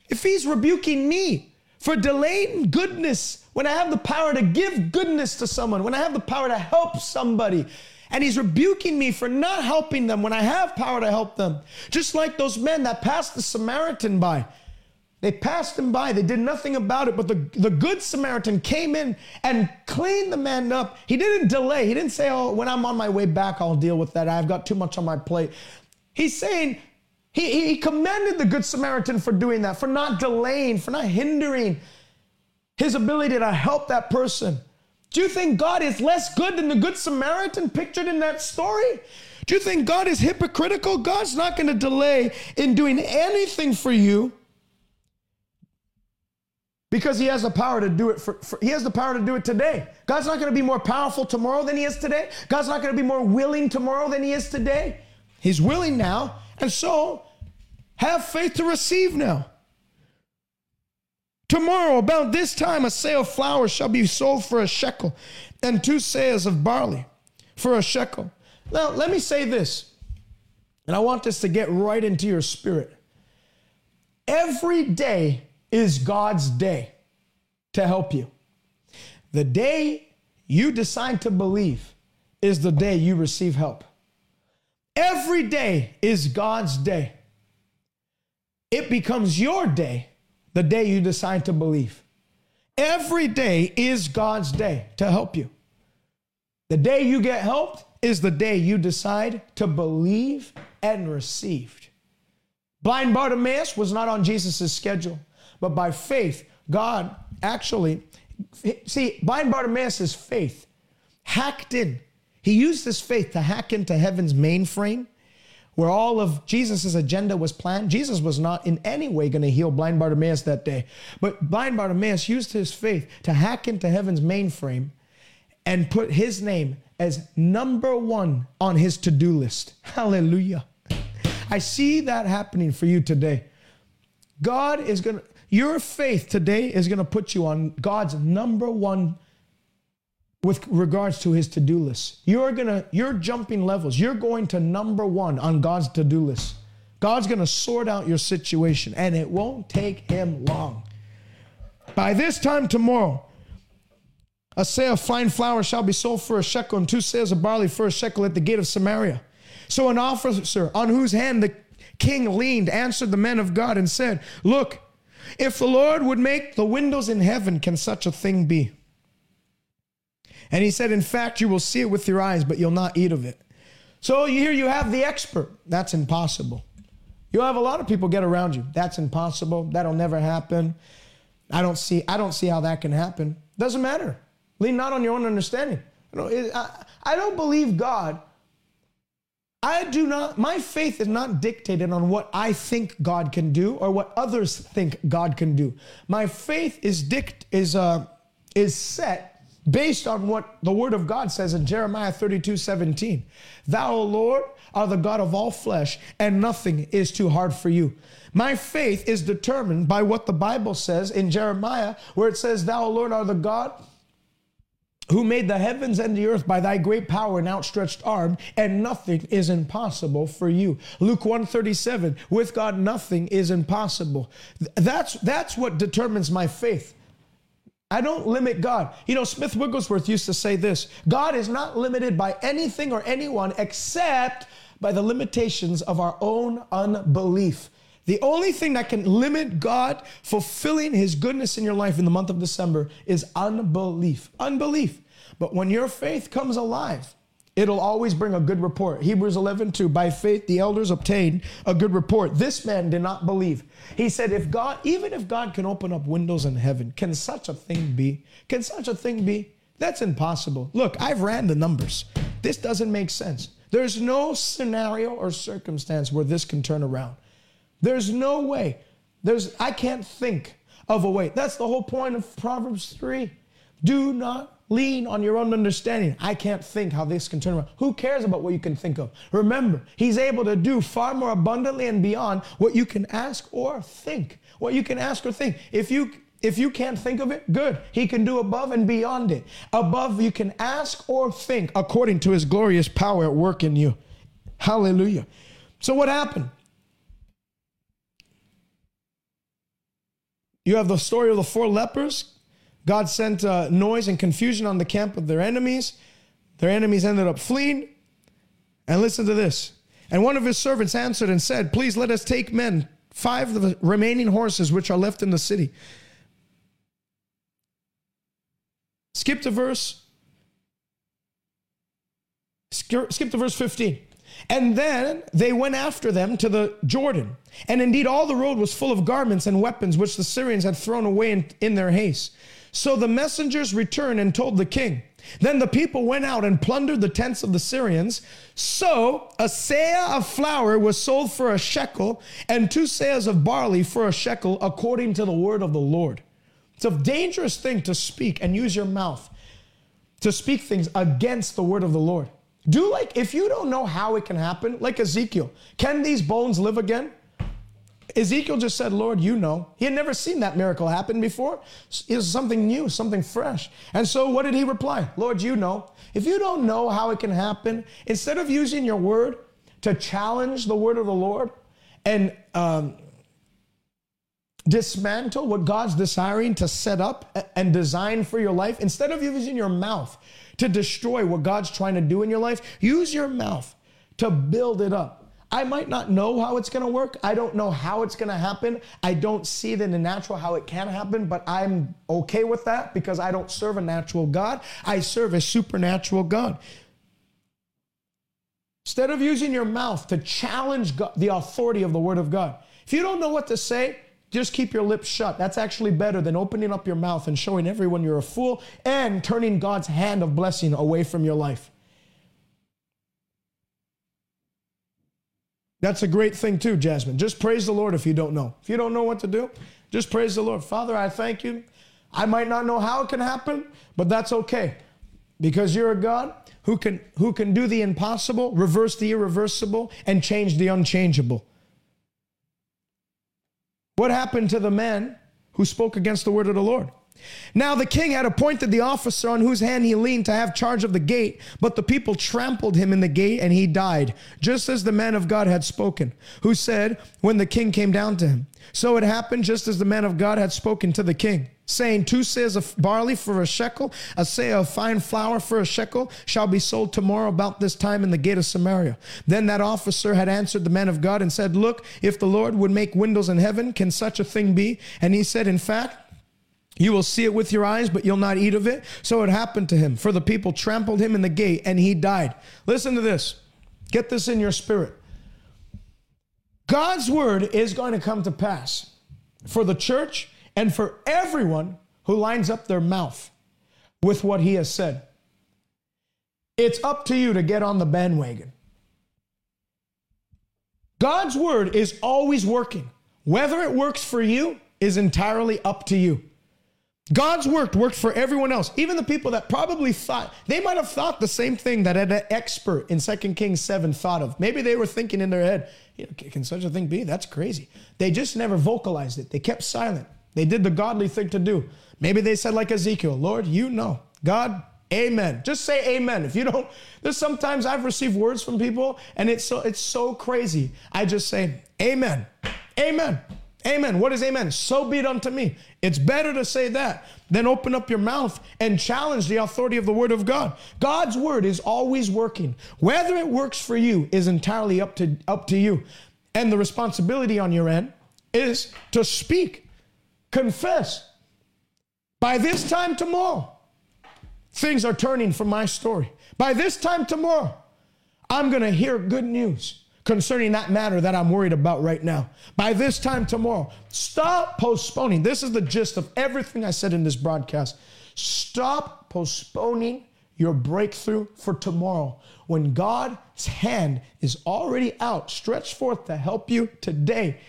If he's rebuking me for delaying goodness when I have the power to give goodness to someone, when I have the power to help somebody, and he's rebuking me for not helping them when I have power to help them. Just like those men that passed the Samaritan by. They passed him by. They did nothing about it. But the, the good Samaritan came in and cleaned the man up. He didn't delay. He didn't say, Oh, when I'm on my way back, I'll deal with that. I've got too much on my plate. He's saying, he, he commended the good Samaritan for doing that, for not delaying, for not hindering his ability to help that person. Do you think God is less good than the Good Samaritan pictured in that story? Do you think God is hypocritical? God's not going to delay in doing anything for you because he has the power to do it for, for, he has the power to do it today god's not going to be more powerful tomorrow than he is today god's not going to be more willing tomorrow than he is today he's willing now and so have faith to receive now Tomorrow, about this time, a seah of flour shall be sold for a shekel, and two seahs of barley for a shekel. Now, let me say this, and I want this to get right into your spirit. Every day is God's day to help you. The day you decide to believe is the day you receive help. Every day is God's day. It becomes your day the day you decide to believe. Every day is God's day to help you. The day you get helped is the day you decide to believe and receive. Blind Bartimaeus was not on Jesus' schedule, but by faith, God actually, see, blind Bartimaeus' faith hacked in He used his faith to hack into heaven's mainframe where all of Jesus' agenda was planned. Jesus was not in any way going to heal blind Bartimaeus that day. But blind Bartimaeus used his faith to hack into heaven's mainframe and put his name as number one on his to do list. Hallelujah. I see that happening for you today. God is going to, your faith today is going to put you on God's number one with regards to his to-do list. You're to you're jumping levels. You're going to number 1 on God's to-do list. God's to sort out your situation and it won't take him long. By this time tomorrow, a seah of fine flour shall be sold for a shekel and two seahs of barley for a shekel at the gate of Samaria. So an officer on whose hand the king leaned answered the men of God and said, Look, if the Lord would make the windows in heaven, can such a thing be? And he said, In fact, you will see it with your eyes, but you'll not eat of it. So here you have the expert. That's impossible. You'll have a lot of people get around you. That's impossible. That'll never happen. I don't see, I don't see how that can happen. Doesn't matter. Lean not on your own understanding. I don't believe God. I do not, my faith is not dictated on what I think God can do or what others think God can do. My faith is dict is uh is set based on what the word of God says in Jeremiah 32 17. Thou, O Lord, are the God of all flesh, and nothing is too hard for you. My faith is determined by what the Bible says in Jeremiah, where it says, Thou, O Lord, are the God who made the heavens and the earth by thy great power and outstretched arm and nothing is impossible for you luke 137 with god nothing is impossible that's that's what determines my faith I don't limit God. You know, Smith Wigglesworth used to say this God is not limited by anything or anyone except by the limitations of our own unbelief. The only thing that can limit God fulfilling his goodness in your life in the month of December is unbelief. Unbelief. But when your faith comes alive, it'll always bring a good report. Hebrews 11, 2. By faith, the elders obtained a good report. This man did not believe. He said, if God, even if God can open up windows in heaven, can such a thing be? Can such a thing be? That's impossible. Look, I've ran the numbers. This doesn't make sense. There's no scenario or circumstance where this can turn around. There's no way. There's I can't think of a way. That's the whole point of Proverbs 3. Do not Lean on your own understanding. I can't think how this can turn around. Who cares about what you can think of? Remember, He's able to do far more abundantly and beyond what you can ask or think. What you can ask or think. If you if you can't think of it, good. He can do above and beyond it. Above you can ask or think according to his glorious power at work in you. Hallelujah. So what happened? You have the story of the four lepers God sent uh, noise and confusion on the camp of their enemies. Their enemies ended up fleeing. And listen to this. And one of his servants answered and said, Please let us take men, five of the remaining horses which are left in the city. Skip to verse. Skip to verse 15. And then they went after them to the Jordan. And indeed, all the road was full of garments and weapons which the Syrians had thrown away in, in their haste. So the messengers returned and told the king. Then the people went out and plundered the tents of the Syrians. So a seah of flour was sold for a shekel, and two seahs of barley for a shekel, according to the word of the Lord. It's a dangerous thing to speak and use your mouth to speak things against the word of the Lord. Do like, if you don't know how it can happen, like Ezekiel, can these bones live again? Ezekiel just said, Lord, you know. He had never seen that miracle happen before. It was something new, something fresh. And so what did he reply? Lord, you know. If you don't know how it can happen, instead of using your word to challenge the word of the Lord and um, dismantle what God's desiring to set up and design for your life, instead of using your mouth to destroy what God's trying to do in your life, use your mouth to build it up. I might not know how it's going to work. I don't know how it's going to happen. I don't see it in the natural how it can happen, but I'm okay with that because I don't serve a natural God. I serve a supernatural God. Instead of using your mouth to challenge God, the authority of the Word of God, if you don't know what to say, just keep your lips shut. That's actually better than opening up your mouth and showing everyone you're a fool and turning God's hand of blessing away from your life. That's a great thing too, Jasmine. Just praise the Lord if you don't know. If you don't know what to do, just praise the Lord. Father, I thank you. I might not know how it can happen, but that's okay. Because you're a God who can who can do the impossible, reverse the irreversible, and change the unchangeable. What happened to the man who spoke against the word of the Lord? Now the king had appointed the officer on whose hand he leaned to have charge of the gate, but the people trampled him in the gate and he died, just as the man of God had spoken, who said, when the king came down to him. So it happened just as the man of God had spoken to the king, saying, Two seahs of barley for a shekel, a seah of fine flour for a shekel shall be sold tomorrow about this time in the gate of Samaria. Then that officer had answered the man of God and said, Look, if the Lord would make windows in heaven, can such a thing be? And he said, In fact, you will see it with your eyes, but you'll not eat of it. So it happened to him, for the people trampled him in the gate, and he died. Listen to this. Get this in your spirit. God's word is going to come to pass for the church and for everyone who lines up their mouth with what he has said. It's up to you to get on the bandwagon. God's word is always working. Whether it works for you is entirely up to you. God's work worked for everyone else, even the people that probably thought, they might have thought the same thing that an expert in 2 Kings 7 thought of. Maybe they were thinking in their head, can such a thing be? That's crazy. They just never vocalized it. They kept silent. They did the godly thing to do. Maybe they said, like Ezekiel, Lord, you know. God, amen. Just say amen. If you don't, there's sometimes I've received words from people and it's so it's so crazy. I just say, Amen. Amen. Amen. What is amen? So be it unto me. It's better to say that than open up your mouth and challenge the authority of the word of God. God's word is always working. Whether it works for you is entirely up to up to you. And the responsibility on your end is to speak, confess. By this time tomorrow, things are turning for my story. By this time tomorrow, I'm going to hear good news concerning that matter that I'm worried about right now. By this time tomorrow, stop postponing. This is the gist of everything I said in this broadcast. Stop postponing your breakthrough for tomorrow when God's hand is already out, stretched forth to help you today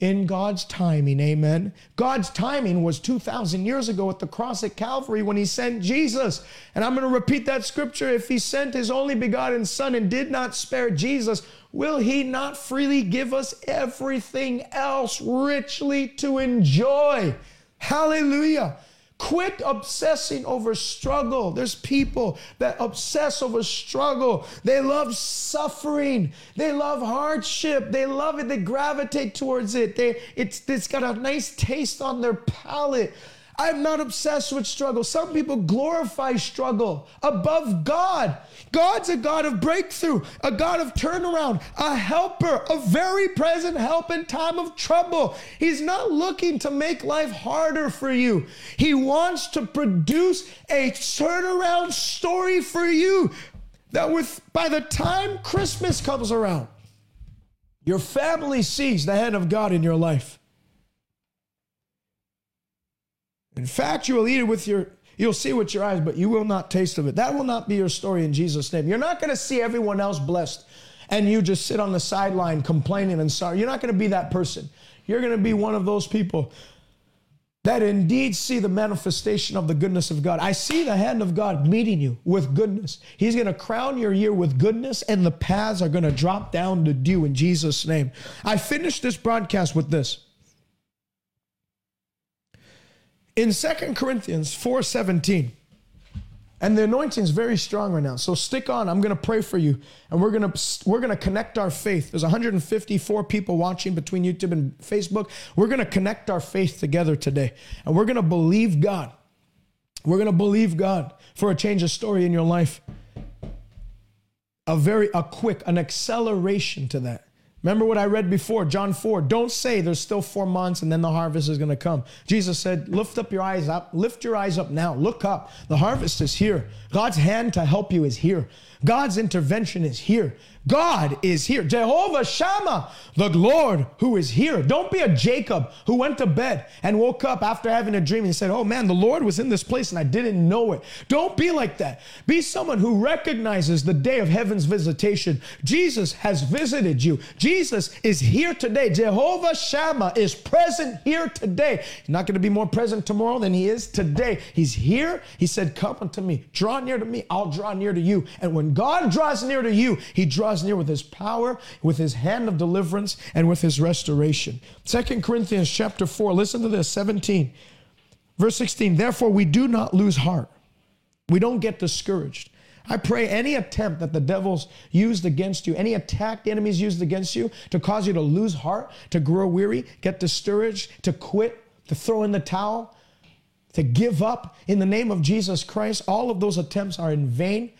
in God's timing. Amen. God's timing was 2,000 years ago at the cross at Calvary when He sent Jesus. And I'm going to repeat that scripture. If He sent His only begotten Son and did not spare Jesus, will He not freely give us everything else richly to enjoy? Hallelujah. Quit obsessing over struggle. There's people that obsess over struggle. They love suffering. They love hardship. They love it. They gravitate towards it. They, it's, it's got a nice taste on their palate. I'm not obsessed with struggle. Some people glorify struggle above God. God's a God of breakthrough, a God of turnaround, a helper, a very present help in time of trouble. He's not looking to make life harder for you. He wants to produce a turnaround story for you that with by the time Christmas comes around, your family sees the hand of God in your life. In fact, you will eat it with your, you'll see with your eyes, but you will not taste of it. That will not be your story in Jesus' name. You're not going to see everyone else blessed and you just sit on the sideline complaining and sorry. You're not going to be that person. You're going to be one of those people that indeed see the manifestation of the goodness of God. I see the hand of God meeting you with goodness. He's going to crown your year with goodness, and the paths are going to drop down to dew in Jesus' name. I finished this broadcast with this. In Second Corinthians 4:17. And the anointing is very strong right now. So stick on. I'm going to pray for you and we're going to we're going to connect our faith. There's 154 people watching between YouTube and Facebook. We're going to connect our faith together today. And we're going to believe God. We're going to believe God for a change of story in your life. A very a quick an acceleration to that. Remember what I read before, John 4. Don't say there's still four months and then the harvest is going to come. Jesus said, Lift up your eyes up. Lift your eyes up now. Look up. The harvest is here. God's hand to help you is here. God's intervention is here. God is here. Jehovah Shammah, the Lord who is here. Don't be a Jacob who went to bed and woke up after having a dream and said, Oh man, the Lord was in this place and I didn't know it. Don't be like that. Be someone who recognizes the day of heaven's visitation. Jesus has visited you. Jesus is here today. Jehovah Shammah is present here today. He's not going to be more present tomorrow than he is today. He's here. He said, Come unto me, draw near to me, I'll draw near to you. And when God draws near to you, he draws near with his power, with his hand of deliverance, and with his restoration. Second Corinthians chapter 4, listen to this 17, verse 16. Therefore, we do not lose heart. We don't get discouraged. I pray any attempt that the devil's used against you, any attack the enemy's used against you to cause you to lose heart, to grow weary, get discouraged, to quit, to throw in the towel, to give up in the name of Jesus Christ, all of those attempts are in vain.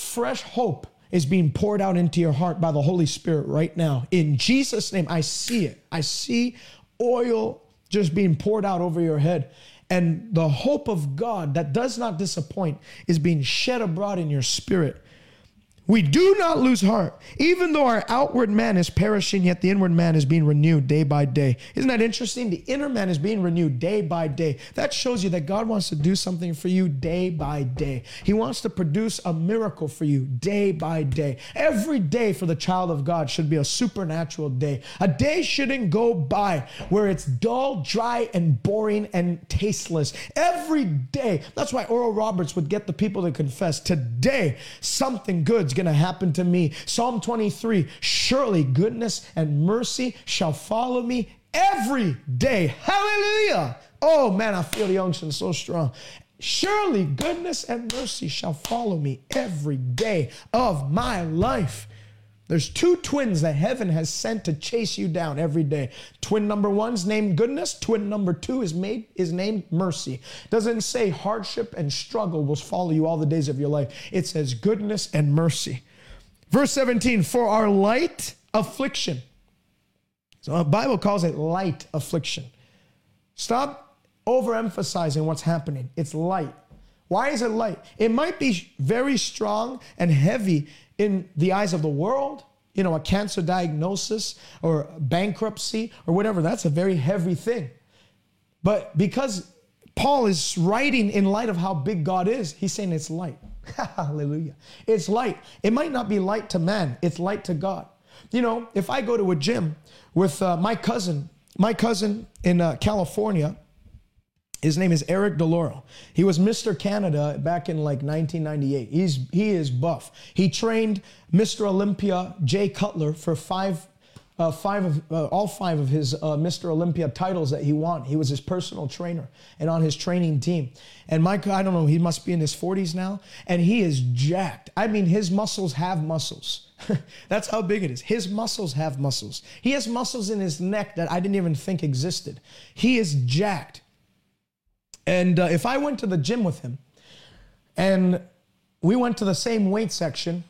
Fresh hope is being poured out into your heart by the Holy Spirit right now. In Jesus' name, I see it. I see oil just being poured out over your head. And the hope of God that does not disappoint is being shed abroad in your spirit. We do not lose heart. Even though our outward man is perishing, yet the inward man is being renewed day by day. Isn't that interesting? The inner man is being renewed day by day. That shows you that God wants to do something for you day by day. He wants to produce a miracle for you day by day. Every day for the child of God should be a supernatural day. A day shouldn't go by where it's dull, dry, and boring and tasteless. Every day. That's why Oral Roberts would get the people to confess today something good's going to happen to me. Psalm 23 Surely goodness and mercy shall follow me every day. Hallelujah. Oh man, I feel the unction so strong. Surely goodness and mercy shall follow me every day of my life. There's two twins that heaven has sent to chase you down every day. Twin number one's named goodness. Twin number two is made is named mercy. Doesn't say hardship and struggle will follow you all the days of your life. It says goodness and mercy. Verse 17, for our light affliction. So the Bible calls it light affliction. Stop overemphasizing what's happening. It's light. Why is it light? It might be very strong and heavy in the eyes of the world, you know, a cancer diagnosis or bankruptcy or whatever, that's a very heavy thing. But because Paul is writing in light of how big God is, he's saying it's light. Hallelujah. It's light. It might not be light to man, it's light to God. You know, if I go to a gym with uh, my cousin, my cousin in uh, California, his name is Eric DeLauro. He was Mr. Canada back in like 1998. He's he is buff. He trained Mr. Olympia Jay Cutler for five, uh, five of uh, all five of his uh, Mr. Olympia titles that he won. He was his personal trainer and on his training team. And Mike, I don't know, he must be in his 40s now, and he is jacked. I mean, his muscles have muscles. That's how big it is. His muscles have muscles. He has muscles in his neck that I didn't even think existed. He is jacked. And uh, if I went to the gym with him and we went to the same weight section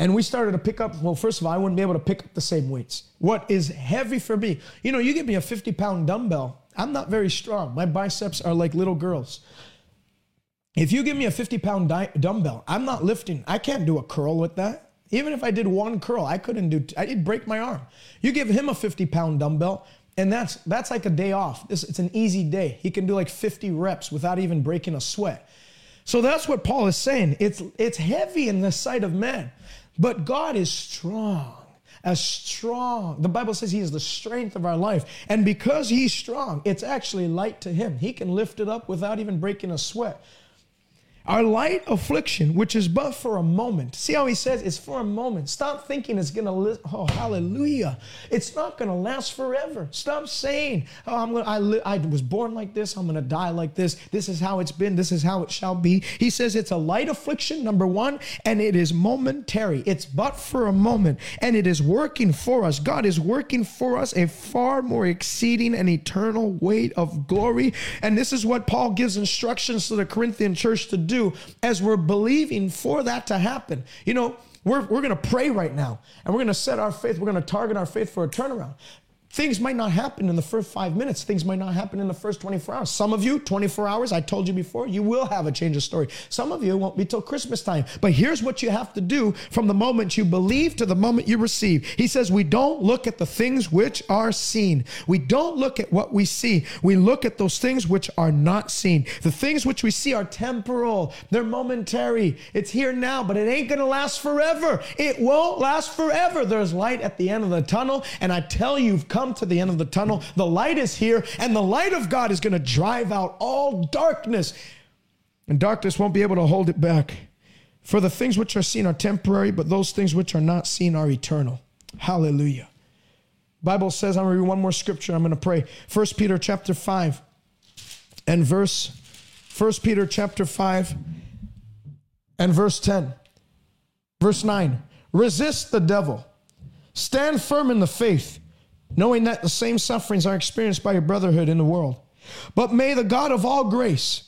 and we started to pick up, well, first of all, I wouldn't be able to pick up the same weights. What is heavy for me, you know, you give me a 50 pound dumbbell, I'm not very strong. My biceps are like little girls. If you give me a 50 pound di- dumbbell, I'm not lifting, I can't do a curl with that. Even if I did one curl, I couldn't do, I did break my arm. You give him a 50 pound dumbbell, and that's that's like a day off. It's, it's an easy day. He can do like 50 reps without even breaking a sweat. So that's what Paul is saying. It's it's heavy in the sight of man, but God is strong. As strong. The Bible says he is the strength of our life. And because he's strong, it's actually light to him. He can lift it up without even breaking a sweat. Our light affliction, which is but for a moment. See how he says it's for a moment. Stop thinking it's gonna. Li- oh, hallelujah! It's not gonna last forever. Stop saying, "Oh, I'm gonna. I, li- I was born like this. I'm gonna die like this. This is how it's been. This is how it shall be." He says it's a light affliction, number one, and it is momentary. It's but for a moment, and it is working for us. God is working for us a far more exceeding and eternal weight of glory. And this is what Paul gives instructions to the Corinthian church to do as we're believing for that to happen. You know, we're, we're going to pray right now and we're going to set our faith, we're going to target our faith for a turnaround. Things might not happen in the first five minutes. Things might not happen in the first 24 hours. Some of you, 24 hours, I told you before, you will have a change of story. Some of you won't be till Christmas time. But here's what you have to do from the moment you believe to the moment you receive. He says, We don't look at the things which are seen. We don't look at what we see. We look at those things which are not seen. The things which we see are temporal, they're momentary. It's here now, but it ain't going to last forever. It won't last forever. There's light at the end of the tunnel. And I tell you, you've come to the end of the tunnel. The light is here, and the light of God is going to drive out all darkness. And darkness won't be able to hold it back. For the things which are seen are temporary, but those things which are not seen are eternal. Hallelujah. Bible says, I'm going to read one more scripture. I'm going to pray. First Peter chapter 5 and verse, First Peter chapter 5 and verse 10. Verse 9. Resist the devil. Stand firm in the faith knowing that the same sufferings are experienced by your brotherhood in the world. But may the God of all grace,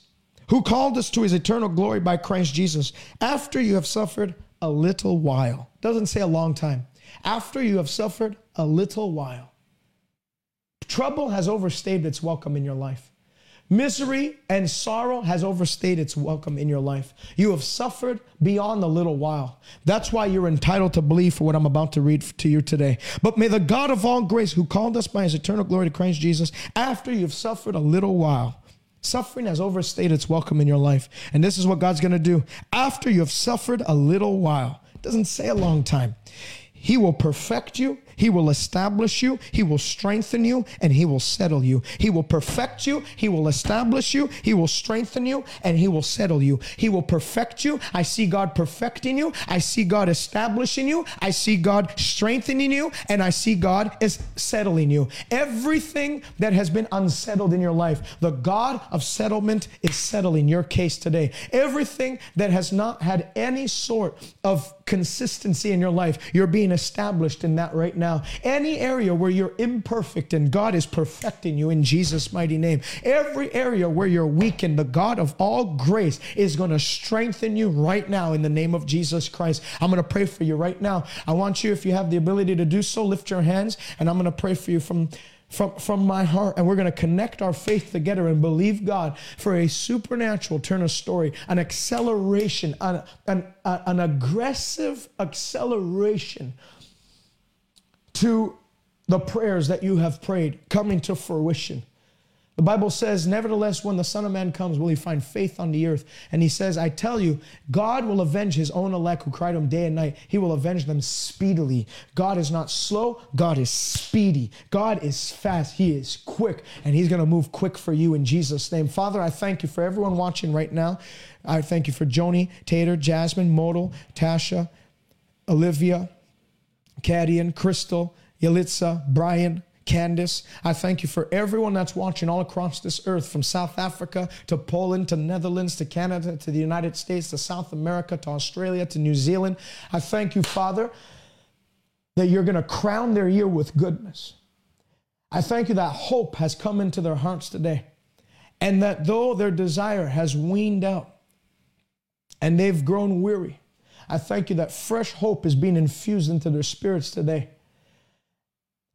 who called us to his eternal glory by Christ Jesus, after you have suffered a little while, doesn't say a long time, after you have suffered a little while, trouble has overstayed its welcome in your life. Misery and sorrow has overstayed its welcome in your life. You have suffered beyond a little while. That's why you're entitled to believe for what I'm about to read to you today. But may the God of all grace, who called us by his eternal glory to Christ Jesus, after you've suffered a little while, Suffering has overstayed its welcome in your life. And this is what God's going to do. After you have suffered a little while, it doesn't say a long time, He will perfect you, he will establish you, He will strengthen you, and He will settle you. He will perfect you, He will establish you, He will strengthen you, and He will settle you. He will perfect you. I see God perfecting you. I see God establishing you. I see God strengthening you, and I see God is settling you. Everything that has been unsettled in your life, the God of settlement is settling your case today. Everything that has not had any sort of consistency in your life, you're being established in that right now. Any area where you're imperfect and God is perfecting you in Jesus' mighty name. Every area where you're weakened, the God of all grace is going to strengthen you right now in the name of Jesus Christ. I'm going to pray for you right now. I want you, if you have the ability to do so, lift your hands and I'm going to pray for you from from, from my heart, and we're going to connect our faith together and believe God for a supernatural turn of story, an acceleration, an, an, an aggressive acceleration to the prayers that you have prayed coming to fruition. The Bible says, Nevertheless, when the Son of Man comes, will he find faith on the earth? And he says, I tell you, God will avenge his own elect who cried to him day and night. He will avenge them speedily. God is not slow, God is speedy. God is fast, he is quick, and he's going to move quick for you in Jesus' name. Father, I thank you for everyone watching right now. I thank you for Joni, Tater, Jasmine, Modal, Tasha, Olivia. Cadian, Crystal, Yalitza, Brian, Candice. I thank you for everyone that's watching all across this earth, from South Africa to Poland to Netherlands to Canada to the United States to South America to Australia to New Zealand. I thank you, Father, that you're going to crown their year with goodness. I thank you that hope has come into their hearts today. And that though their desire has weaned out and they've grown weary, I thank you that fresh hope is being infused into their spirits today.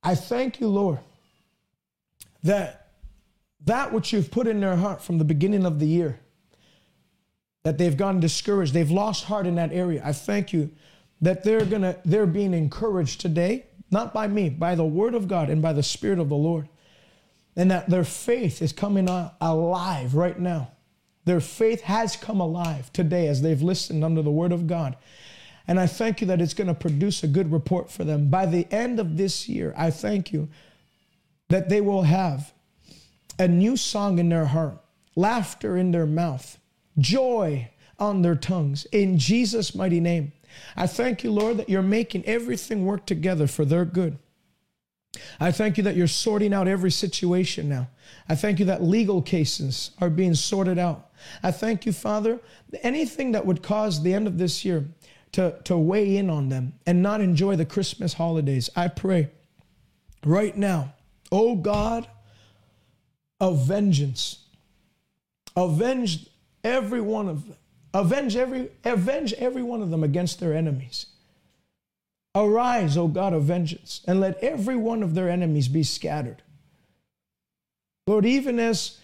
I thank you, Lord, that that which you've put in their heart from the beginning of the year, that they've gone discouraged, they've lost heart in that area. I thank you that they're gonna they're being encouraged today, not by me, by the word of God and by the Spirit of the Lord. And that their faith is coming alive right now. Their faith has come alive today as they've listened under the word of God. And I thank you that it's going to produce a good report for them. By the end of this year, I thank you that they will have a new song in their heart, laughter in their mouth, joy on their tongues. In Jesus' mighty name. I thank you, Lord, that you're making everything work together for their good. I thank you that you're sorting out every situation now. I thank you that legal cases are being sorted out. I thank you, Father, anything that would cause the end of this year to, to weigh in on them and not enjoy the Christmas holidays, I pray right now, oh God of vengeance, avenge every one of them, avenge every, avenge every one of them against their enemies. Arise, O God of vengeance, and let every one of their enemies be scattered. Lord, even as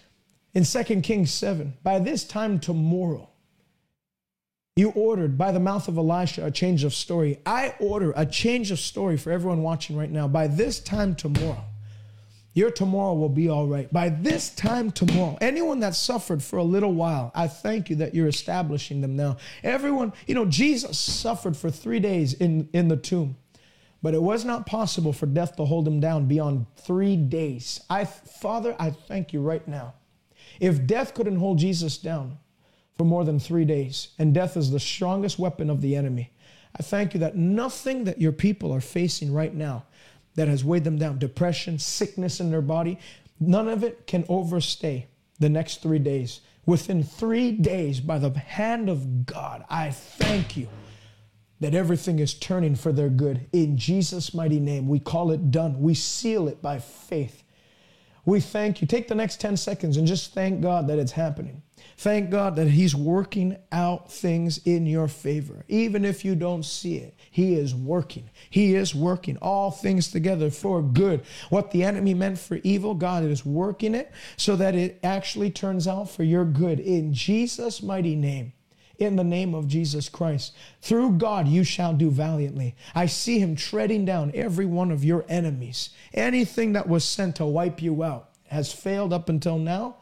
in 2 Kings 7, by this time tomorrow, you ordered by the mouth of Elisha a change of story. I order a change of story for everyone watching right now. By this time tomorrow, your tomorrow will be all right. By this time tomorrow, anyone that suffered for a little while, I thank you that you're establishing them now. Everyone, you know, Jesus suffered for three days in, in the tomb, but it was not possible for death to hold him down beyond three days. I, Father, I thank you right now. If death couldn't hold Jesus down, for more than three days, and death is the strongest weapon of the enemy. I thank you that nothing that your people are facing right now that has weighed them down, depression, sickness in their body, none of it can overstay the next three days. Within three days, by the hand of God, I thank you that everything is turning for their good. In Jesus' mighty name, we call it done. We seal it by faith. We thank you. Take the next 10 seconds and just thank God that it's happening. Thank God that He's working out things in your favor. Even if you don't see it, He is working. He is working all things together for good. What the enemy meant for evil, God is working it so that it actually turns out for your good. In Jesus' mighty name in the name of Jesus Christ. Through God, you shall do valiantly. I see him treading down every one of your enemies. Anything that was sent to wipe you out has failed up until now.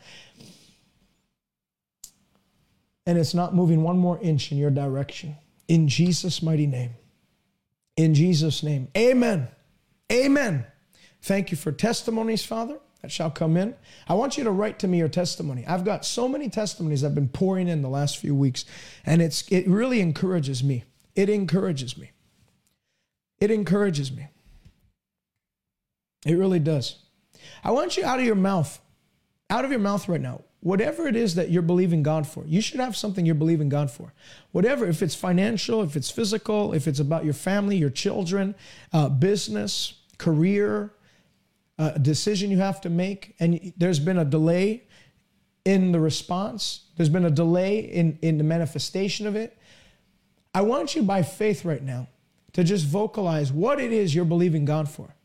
And it's not moving one more inch in your direction. In Jesus' mighty name. In Jesus' name. Amen. Amen. Thank you for testimonies, Father that shall come in. I want you to write to me your testimony. I've got so many testimonies I've been pouring in the last few weeks, and it's it really encourages me. It encourages me. It encourages me. It really does. I want you out of your mouth, out of your mouth right now, whatever it is that you're believing God for, you should have something you're believing God for. Whatever, if it's financial, if it's physical, if it's about your family, your children, uh, business, career, a decision you have to make, and there's been a delay in the response, there's been a delay in, in the manifestation of it. I want you by faith right now to just vocalize what it is you're believing God for.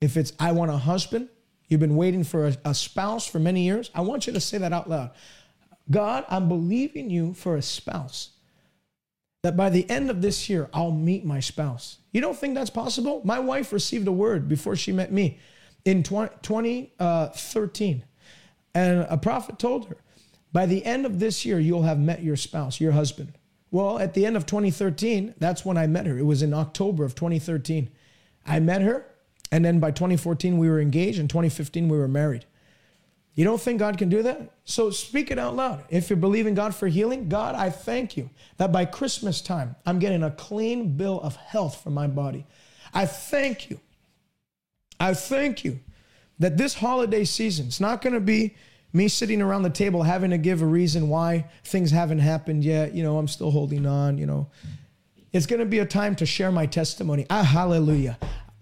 If it's, I want a husband, you've been waiting for a, a spouse for many years, I want you to say that out loud. God, I'm believing you for a spouse that by the end of this year, I'll meet my spouse. You don't think that's possible? My wife received a word before she met me in 2013. Uh, and a prophet told her, by the end of this year, you'll have met your spouse, your husband. Well, at the end of 2013, that's when I met her. It was in October of 2013. I met her, and then by 2014, we were engaged. In 2015, we were married. You don't think God can do that? So speak it out loud. If you're believing God for healing, God, I thank you that by Christmas time, I'm getting a clean bill of health for my body. I thank you I thank you that this holiday season, it's not going to be me sitting around the table having to give a reason why things haven't happened yet. You know, I'm still holding on, you know. It's going to be a time to share my testimony. Ah, hallelujah.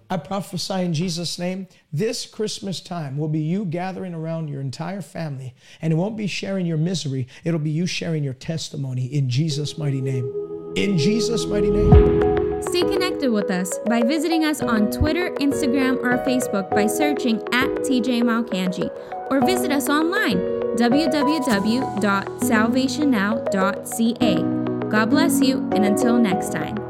I prophesy in Jesus' name, this Christmas time will be you gathering around your entire family, and it won't be sharing your misery, it'll be you sharing your testimony in Jesus' mighty name. In Jesus' mighty name. Stay connected with us by visiting us on Twitter, Instagram, or Facebook by searching at TJ Malcangi, or visit us online www.salvationnow.ca. God bless you, and until next time.